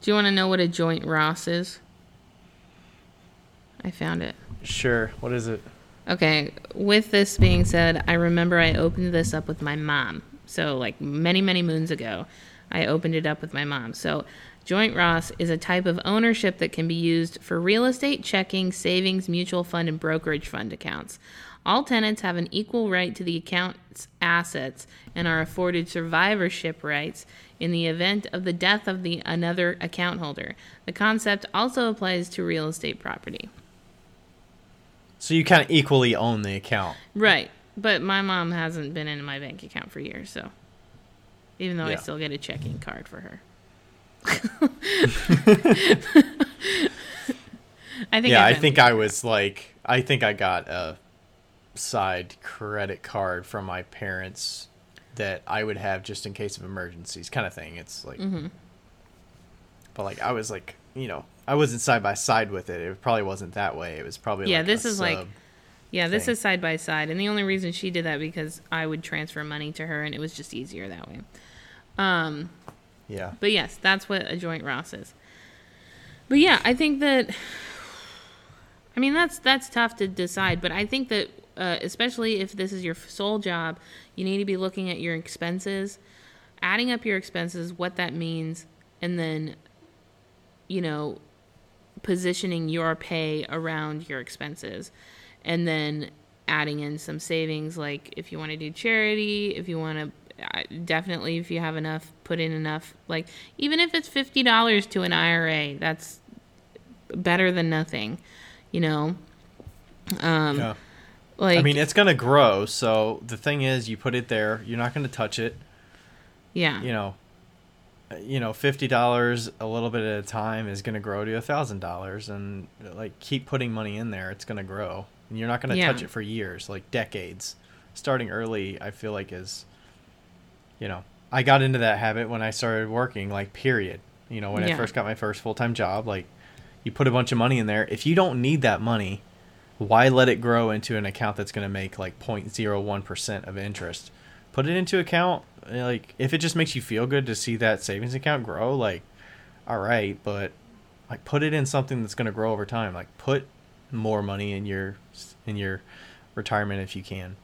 do you want to know what a joint ross is i found it Sure. What is it? Okay, with this being said, I remember I opened this up with my mom. So, like many, many moons ago, I opened it up with my mom. So, joint Ross is a type of ownership that can be used for real estate, checking, savings, mutual fund, and brokerage fund accounts. All tenants have an equal right to the account's assets and are afforded survivorship rights in the event of the death of the another account holder. The concept also applies to real estate property. So you kind of equally own the account. Right. But my mom hasn't been in my bank account for years, so even though I still get a checking card for her. I think yeah, I think I was like, I think I got a side credit card from my parents that I would have just in case of emergencies, kind of thing. It's like, Mm-hmm. but like I was like, you know, I wasn't side by side with it. It probably wasn't that way. It was probably Yeah, like this is like-. Yeah, this thing. is side by side, and the only reason she did that because I would transfer money to her, and it was just easier that way. Um, yeah, But yes, that's what a joint Ross is. But yeah, I think that I mean that's that's tough to decide, but I think that uh, especially if this is your sole job, you need to be looking at your expenses, adding up your expenses, what that means, and then you know positioning your pay around your expenses and then adding in some savings like if you want to do charity if you want to definitely if you have enough put in enough like even if it's $50 to an ira that's better than nothing you know um yeah. like I mean, it's gonna grow. So the thing is, you put it there. You're not gonna touch it. yeah you know, you know, fifty dollars a little bit at a time is going to grow to a thousand dollars, and like keep putting money in there, it's going to grow, and you're not going to Yeah. touch it for years, like decades. Starting early, I feel like is, you know, I got into that habit when I started working, like period. You know, when I first got my first full time job, like you put a bunch of money in there. If you don't need that money, why let it grow into an account that's going to make like 0.01% of interest? Put it into account like if it just makes you feel good to see that savings account grow, like all right, but like put it in something that's going to grow over time. Like put more money in your in your retirement if you can.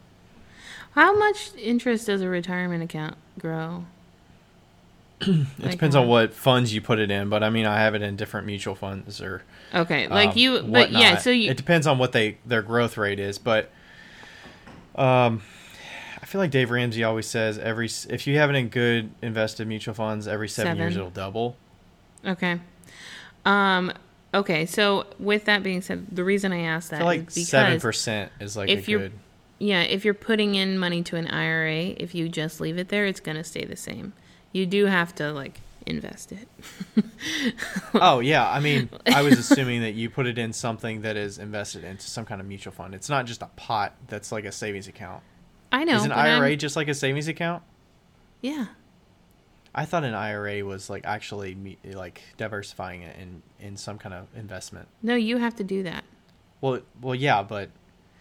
how much interest does a retirement account grow It Like depends how- on what funds you put it in, but I mean I have it in different mutual funds or okay like um, you but yeah so you it depends on what they their growth rate is but um i feel like dave ramsey always says every if you have it in good invested mutual funds every seven, years it'll double Okay. Um. Okay. So with that being said, the reason I asked i that feel like seven percent is like if a you're- good yeah, if you're putting in money to an IRA, if you just leave it there, it's gonna stay the same. You do have to like invest it. oh yeah i mean i was assuming that you put it in something that is invested into some kind of mutual fund it's not just a pot that's like a savings account I know. is an but I'm- ira just like a savings account Yeah. I thought an IRA was like actually me- like diversifying it in in some kind of investment. No, you have to do that. Well, well, yeah, but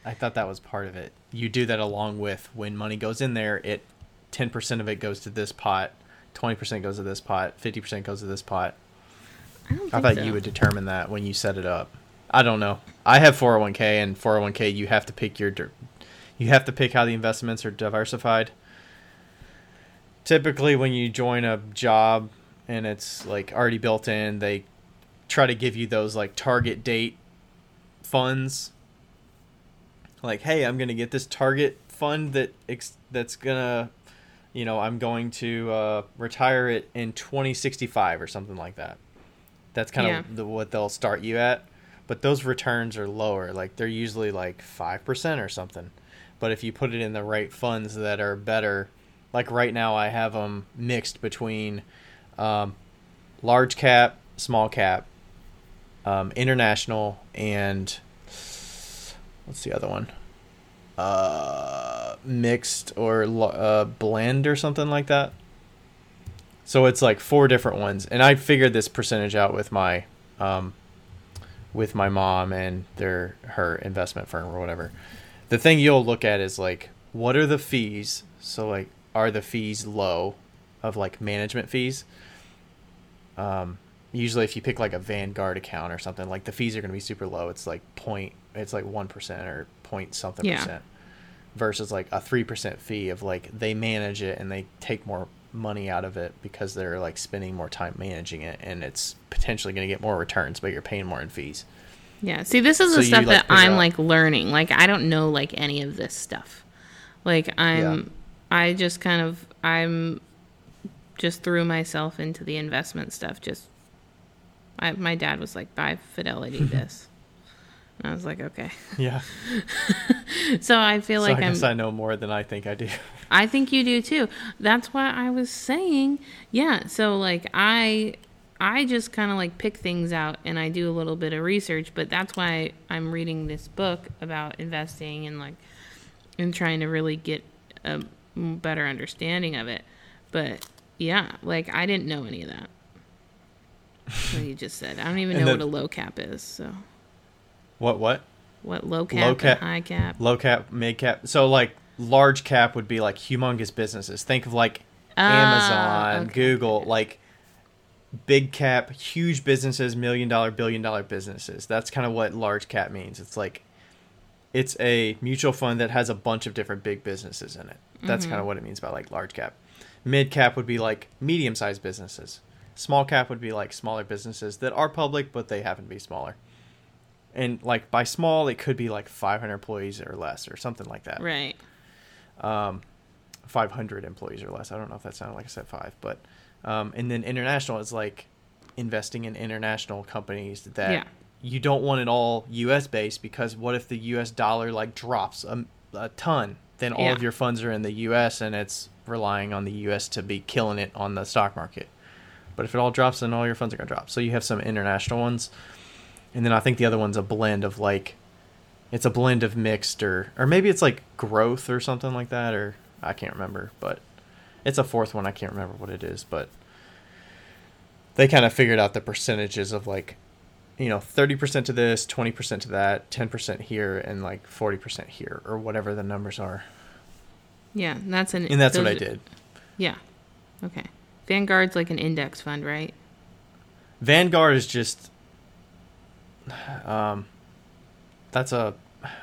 I thought that was part of it. You do that along with when money goes in there, it ten percent of it goes to this pot, twenty percent goes to this pot, fifty percent goes to this pot. I don't. I thought so. you would determine that when you set it up. I don't know. I have four hundred one k, and four hundred one k you have to pick your, you have to pick how the investments are diversified. Typically, when you join a job and it's like already built in. They try to give you those like target date funds. Like, hey, I'm gonna get this target fund that ex- that's gonna, you know, I'm going to uh, retire it in 2065 or something like that. That's kind Yeah. of the, what they'll start you at. But those returns are lower. Like they're usually like five percent or something. But if you put it in the right funds that are better, like right now, I have them mixed between um, large cap, small cap, um, international, and what's the other one? Uh, mixed or uh, blend or something like that. So it's like four different ones, and I figured this percentage out with my, um, with my mom and their her investment firm or whatever. The thing you'll look at is like what are the fees? So like are the fees low of like management fees? Um, usually if you pick like a Vanguard account or something, like the fees are going to be super low. It's like point, it's like one percent or point something Yeah. percent, versus like a three percent fee of like they manage it and they take more money out of it because they're like spending more time managing it and it's potentially going to get more returns, but you're paying more in fees. Yeah. See, this is So the you, stuff like, that I'm out- like learning. Like I don't know like any of this stuff. Like I'm Yeah. I just kind of I'm just threw myself into the investment stuff just I, my dad was like buy fidelity this. And I was like, okay. Yeah. So I feel so like I I'm guess I know more than I think I do. I think you do too. That's why I was saying, yeah. So like I I just kind of like pick things out and I do a little bit of research, but that's why I'm reading this book about investing and like and trying to really get a better understanding of it. But yeah, like I didn't know any of that. What you just said. I don't even know the- what a low cap is. So What what? what low cap, Low cap- high cap? Low cap, mid cap. So like large cap would be like humongous businesses. Think of like Ah, Amazon, okay, Google, like big cap, huge businesses, million dollar, billion dollar businesses. That's kind of what large cap means. It's like it's a mutual fund that has a bunch of different big businesses in it. That's Mm-hmm. kind of what it means by like large cap. Mid cap would be like medium sized businesses. Small cap would be like smaller businesses that are public but they happen to be smaller. And like by small, it could be like 500 employees or less or something like that. Right. Um, 500 employees or less. I don't know if that sounded like I said five, but um, and then international is like investing in international companies that Yeah. you don't want it all U.S. based because what if the U.S. dollar like drops a, a ton? Then all Yeah. of your funds are in the U.S. and it's relying on the U.S. to be killing it on the stock market. But if it all drops, then all your funds are gonna drop. So you have some international ones, and then I think the other one's a blend of like it's a blend of mixed or or maybe it's like growth or something like that or I can't remember, but it's a fourth one. I can't remember what it is, but they kind of figured out the percentages of like you know 30% to this 20% to that 10% here and like 40% here or whatever the numbers are Yeah, that's an and that's what i did Yeah. Okay. Vanguard's like an index fund, right? vanguard is just um that's a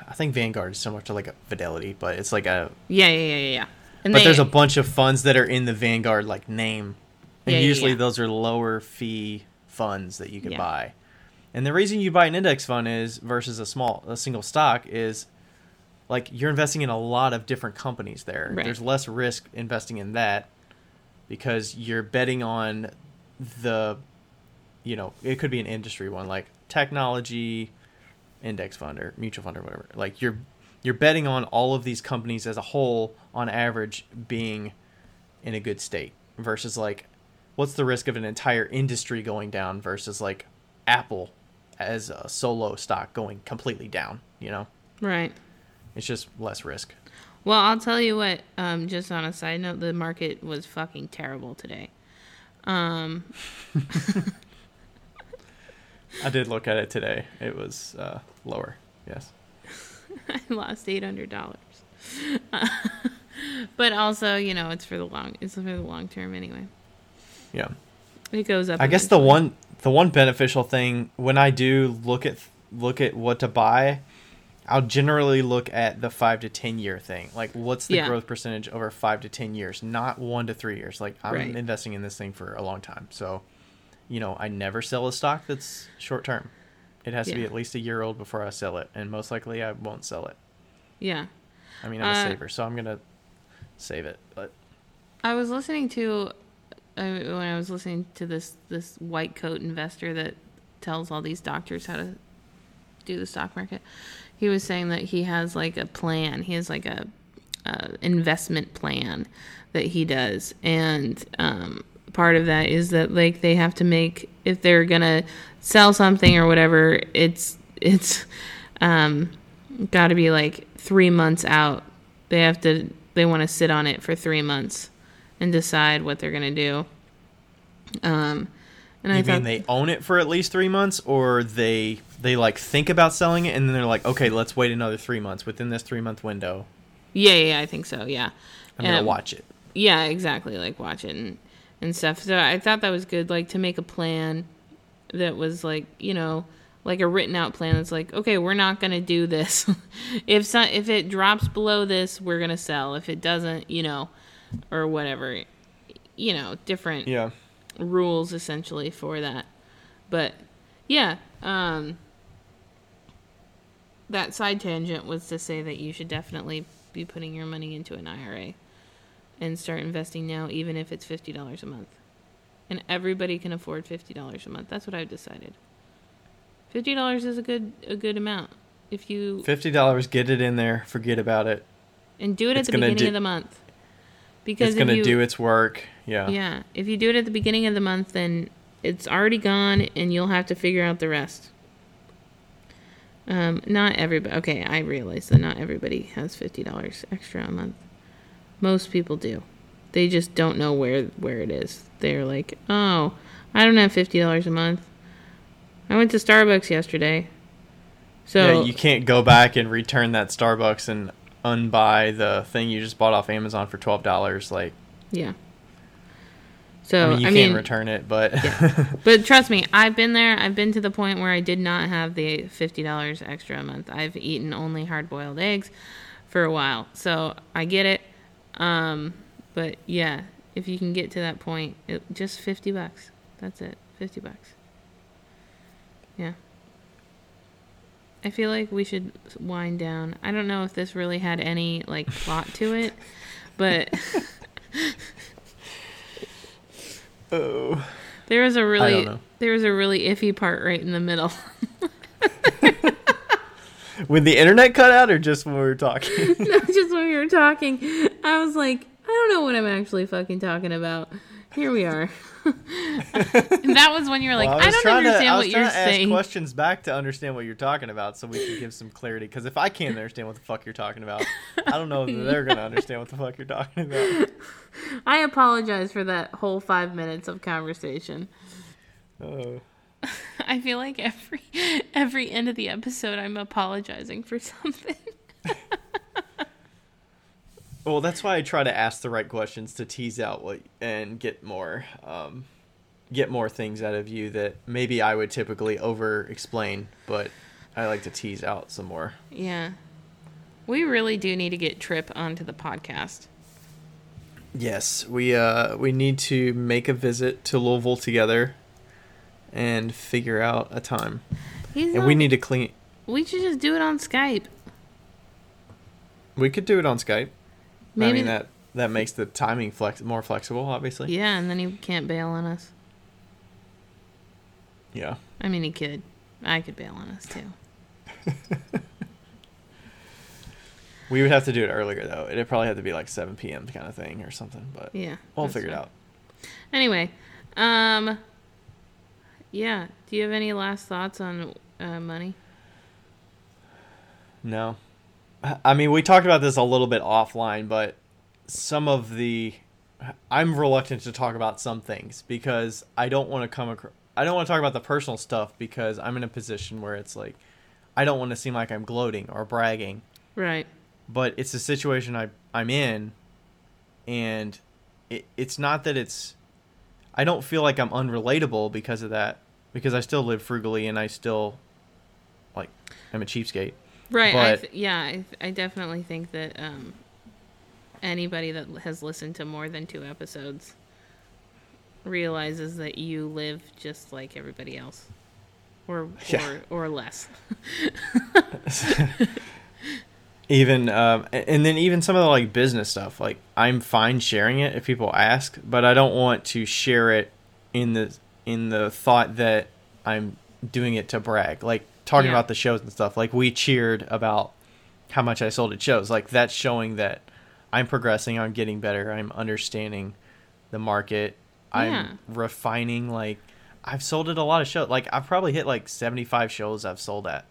i think vanguard is similar to like a fidelity but it's like a Yeah, yeah, yeah, yeah, yeah. And but they- there's a bunch of funds that are in the Vanguard like name, and Yeah, yeah, usually yeah. those are lower fee funds that you can Yeah. buy. And the reason you buy an index fund is versus a small a single stock is like you're investing in a lot of different companies there. Right. There's less risk investing in that because you're betting on the you know, it could be an industry one like technology index fund or mutual fund or whatever. Like you're you're betting on all of these companies as a whole on average being in a good state versus like what's the risk of an entire industry going down versus like Apple as a solo stock going completely down, you know? right. It's just less risk. Well, I'll tell you what. Um, just on a side note, the market was fucking terrible today. Um, I did look at it today. It was uh, lower. Yes. I lost eight hundred dollars. but also, you know, it's for the long. It's for the long term anyway. Yeah. It goes up. I guess the one the one beneficial thing when I do look at look at what to buy I'll generally look at the five to ten year thing. Like, what's the Yeah. growth percentage over five to ten years, not one to three years. Like, I'm Right. investing in this thing for a long time, so you know, I never sell a stock that's short term. It has to be at least a year old before I sell it, and most likely I won't sell it. Yeah. I mean, I'm a Uh, saver, so I'm gonna save it. But I was listening to uh, when I was listening to this this white coat investor that tells all these doctors how to do the stock market. He was saying that he has like a plan. He has like a, a investment plan that he does, and um, part of that is that like they have to make if they're gonna sell something or whatever. It's it's um, got to be like three months out. They have to they want to sit on it for three months and decide what they're gonna do. Um, and I you thought mean they own it for at least three months, or they they like think about selling it, and then they're like, okay, let's wait another three months. Within this three month window, yeah, yeah, I think so. Yeah, I'm gonna Um, watch it. Yeah, exactly. Like watch it and, and stuff. So I thought that was good. Like to make a plan that was like you know like a written out plan that's like okay we're not gonna do this if so, if it drops below this we're gonna sell if it doesn't you know or whatever you know different Yeah. rules essentially for that. But yeah, um that side tangent was to say that you should definitely be putting your money into an IRA and start investing now even if it's $50 a month. And everybody can afford $50 a month. That's what I've decided. $50 is a good a good amount. If you Fifty dollars, get it in there. Forget about it. and do it at the beginning do- of the month. Because it's gonna do its work. Yeah. Yeah, if you do it at the beginning of the month, then it's already gone, and you'll have to figure out the rest. Um, not everybody. Okay, I realize that not everybody has fifty dollars extra a month. Most people do. They just don't know where where it is. They're like, oh, I don't have fifty dollars a month. I went to Starbucks yesterday. So yeah, you can't go back and return that Starbucks and unbuy the thing you just bought off Amazon for twelve dollars. Like, yeah. So I mean, you I can't mean, return it, but But trust me, I've been there. I've been to the point where I did not have the fifty dollars extra a month. I've eaten only hard boiled eggs for a while, so I get it. Um, but yeah, if you can get to that point, it, just fifty bucks. That's it, fifty bucks. Yeah. I feel like we should wind down. I don't know if this really had any like plot to it, but oh, there was a really there was a really iffy part right in the middle. when the internet cut out, or just when we were talking? No, just when we were talking, I was like, I don't know what I'm actually fucking talking about. Here we are. and that was when you were like, Well, I, don't understand to, I was what you're saying. ask questions back to understand what you're talking about, so we can give some clarity. Because if I can't understand what the fuck you're talking about, I don't know if they're gonna understand what the fuck you're talking about. I apologize for that whole five minutes of conversation. Oh. I feel like every every end of the episode, I'm apologizing for something. Well, that's why I try to ask the right questions to tease out what and get more, um, get more things out of you that maybe I would typically over explain, but I like to tease out some more. yeah, we really do need to get Trip onto the podcast. Yes, we uh we need to make a visit to Louisville together, and figure out a time. He's And not, we need to clean. we should just do it on Skype. We could do it on Skype. I Maybe mean that that makes the timing flex more flexible, obviously. Yeah, and then he can't bail on us. Yeah. I mean, he could. I could bail on us too. We would have to do it earlier though. It'd probably have to be like 7 p.m. kind of thing or something, but Yeah, we'll figure it out. Anyway, um, yeah. Do you have any last thoughts on uh, money? No. I mean, we talked about this a little bit offline, but some of the I'm reluctant to talk about some things because I don't want to come across I don't want to talk about the personal stuff because I'm in a position where it's like I don't want to seem like I'm gloating or bragging, Right. but it's a situation I I'm in and it, it's not that it's I don't feel like I'm unrelatable because of that because I still live frugally and I still like I'm a cheapskate. Right. I th- yeah, I, th- I definitely think that um, anybody that has listened to more than two episodes realizes that you live just like everybody else, or Yeah. or, or less. even um, and then even some of the like business stuff like i'm fine sharing it if people ask but i don't want to share it in the in the thought that i'm doing it to brag like talking Yeah. about the shows and stuff like we cheered about how much i sold at shows like that's showing that i'm progressing i'm getting better i'm understanding the market i'm Yeah. refining like i've sold at a lot of shows like i've probably hit like 75 shows i've sold at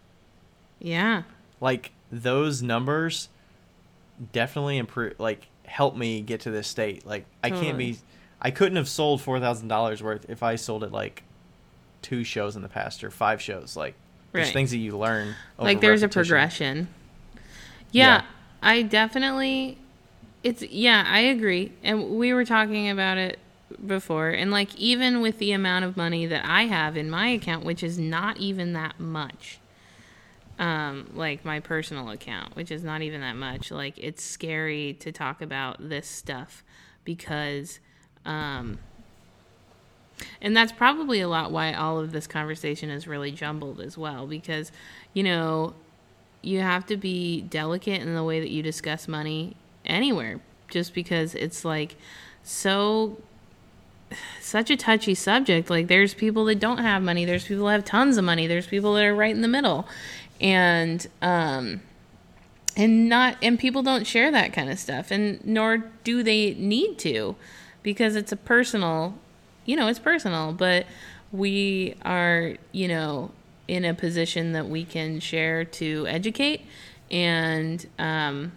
yeah. like those numbers definitely improve like help me get to this state like i can't be i couldn't have sold $4000 worth if i sold it like two shows in the past or five shows like there's Right. things that you learn over like there's a progression. Yeah. Yeah, I definitely it's yeah, I agree. And we were talking about it before and like even with the amount of money that I have in my account which is not even that much. Um like my personal account, which is not even that much. Like it's scary to talk about this stuff because um and that's probably a lot why all of this conversation is really jumbled as well because you know you have to be delicate in the way that you discuss money anywhere just because it's like so such a touchy subject. Like there's people that don't have money there's people that have tons of money there's people that are right in the middle. And um and not and people don't share that kind of stuff and nor do they need to because it's a personal you know it's personal but we are you know in a position that we can share to educate and um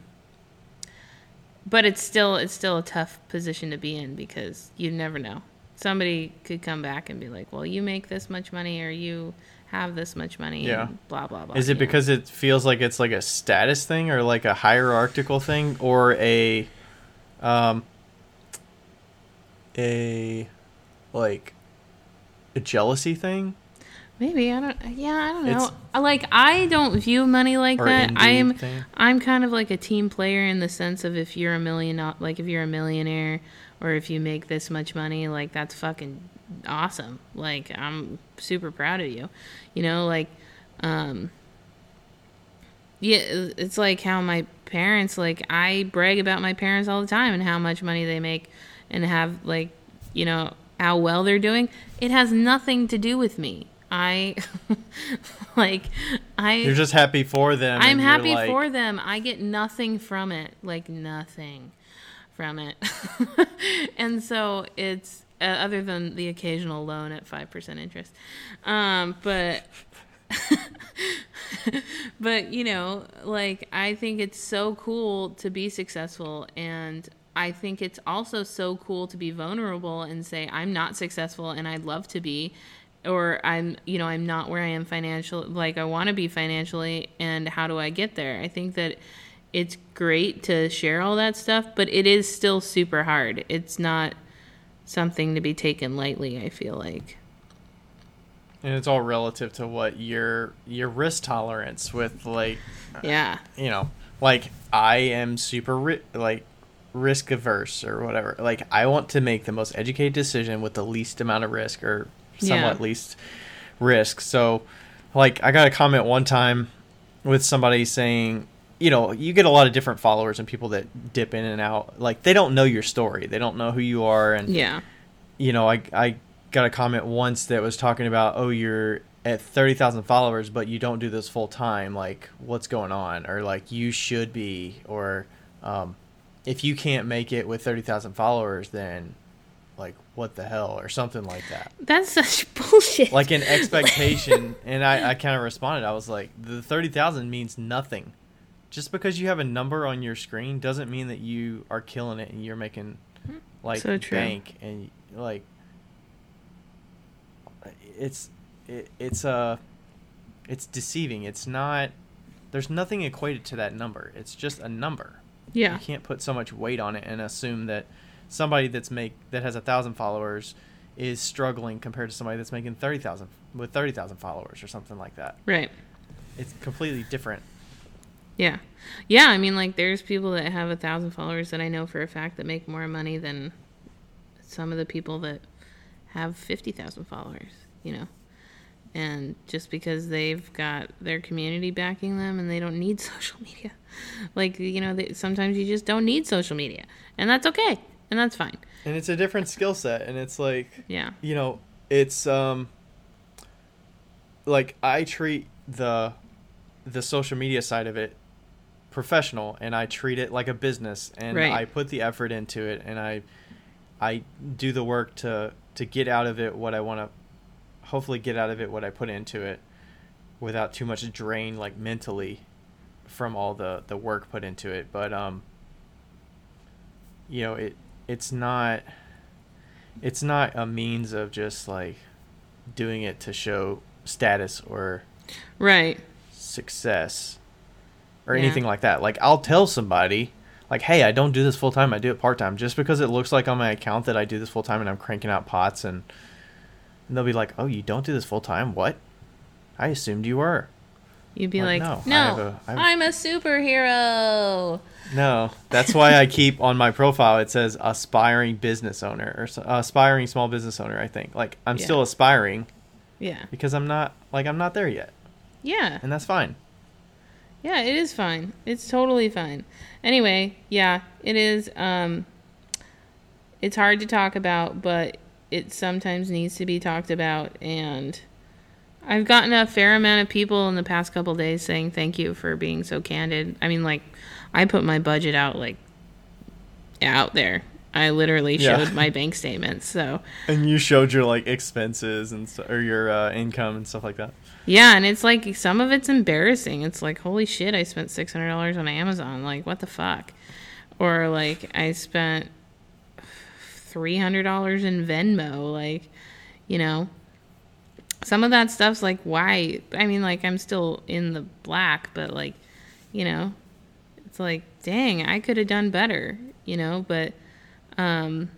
but it's still it's still a tough position to be in because you never know somebody could come back and be like well you make this much money or you have this much money Yeah. and blah blah blah is it know? because it feels like it's like a status thing or like a hierarchical thing or a um a like a jealousy thing Maybe I don't. Yeah, I don't know. It's- like I don't view money like that. I'm thing. I'm kind of like a team player in the sense of if you're a million, like if you're a millionaire or if you make this much money, like that's fucking awesome. Like I'm super proud of you. You know, like um yeah, it's like how my parents like I brag about my parents all the time and how much money they make and have like, you know, how well they're doing. It has nothing to do with me. I like I you're just happy for them I'm happy like- for them. I get nothing from it, like nothing from it. and so it's uh, other than the occasional loan at 5% interest. Um, but but you know, like I think it's so cool to be successful and I think it's also so cool to be vulnerable and say I'm not successful and I'd love to be or I'm you know I'm not where I am financial like I want to be financially and how do I get there? I think that it's great to share all that stuff, but it is still super hard. It's not something to be taken lightly, I feel like. and it's all relative to what your your risk tolerance with like Yeah. you know like i am super ri- like risk averse or whatever like i want to make the most educated decision with the least amount of risk or somewhat Yeah. least risk so like i got a comment one time with somebody saying you know you get a lot of different followers and people that dip in and out like they don't know your story they don't know who you are and Yeah. you know, I I got a comment once that was talking about, oh, you're at thirty thousand followers, but you don't do this full time. Like, what's going on? Or like, you should be. Or um, if you can't make it with thirty thousand followers, then like, what the hell? Or something like that. That's such bullshit. Like an expectation. and I I kind of responded. I was like, the thirty thousand means nothing. Just because you have a number on your screen doesn't mean that you are killing it and you're making like So bank and like it's it, it's uh it's deceiving it's not there's nothing equated to that number it's just a number yeah. you can't put so much weight on it and assume that somebody that's make that has a thousand followers is struggling compared to somebody that's making 30,000 with 30,000 followers or something like that Right. it's completely different Yeah. Yeah, I mean like there's people that have a thousand followers that I know for a fact that make more money than some of the people that have fifty thousand followers, you know. And just because they've got their community backing them and they don't need social media. Like, you know, they, sometimes you just don't need social media. And that's okay. And that's fine. And it's a different skill set and it's like Yeah. you know, it's um like I treat the the social media side of it professional and I treat it like a business and Right. I put the effort into it and I I do the work to to get out of it what I want to hopefully get out of it what I put into it without too much drain like mentally from all the the work put into it but um you know it it's not it's not a means of just like doing it to show status or Right. success or Yeah. anything like that. Like I'll tell somebody like, "Hey, I don't do this full time. I do it part time." Just because it looks like on my account that I do this full time and I'm cranking out pots and and they'll be like, "Oh, you don't do this full time? What? I assumed you were." You'd be Like, like, no, no, I have a- I have- I'm a superhero. No, that's why I keep on my profile it says aspiring business owner or s- aspiring small business owner, I think. Like I'm Yeah. still aspiring Yeah. because I'm not like I'm not there yet. Yeah. And that's fine. Yeah, it is fine. It's totally fine. Anyway, yeah, it is um it's hard to talk about, but it sometimes needs to be talked about and I've gotten a fair amount of people in the past couple days saying thank you for being so candid. I mean like I put my budget out like out there. I literally Yeah. showed my bank statements. So, And you showed your like expenses and st- or your uh, income and stuff like that. Yeah, and it's like some of it's embarrassing. It's like, holy shit, I spent six hundred dollars on Amazon. Like, what the fuck? Or like, I spent three hundred dollars in Venmo. Like, you know, some of that stuff's like, why? I mean, like, I'm still in the black, but like, you know, it's like, dang, I could have done better. You know, but um,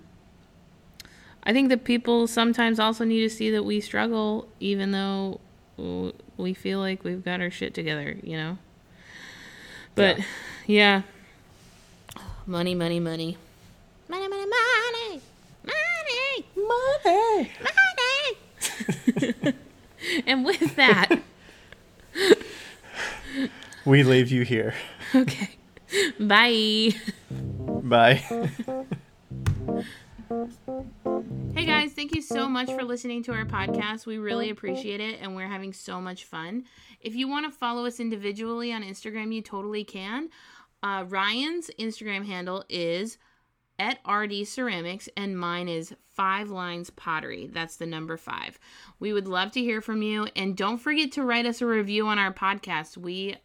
I think that people sometimes also need to see that we struggle, even though we feel like we've got our shit together, you know? But yeah. Money, money, money. Money, money, money. Money. Money. Money. And with that, We leave you here. okay. Bye. Bye. Hey guys, thank you so much for listening to our podcast. We really appreciate it and we're having so much fun. If you want to follow us individually on Instagram, you totally can. Uh, Ryan's Instagram handle is at RD Ceramics and mine is Five Lines Pottery. That's the number five. We would love to hear from you and don't forget to write us a review on our podcast. We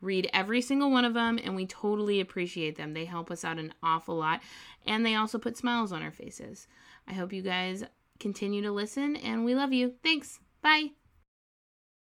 read every single one of them and we totally appreciate them. They help us out an awful lot and they also put smiles on our faces. I hope you guys continue to listen and we love you. Thanks. Bye.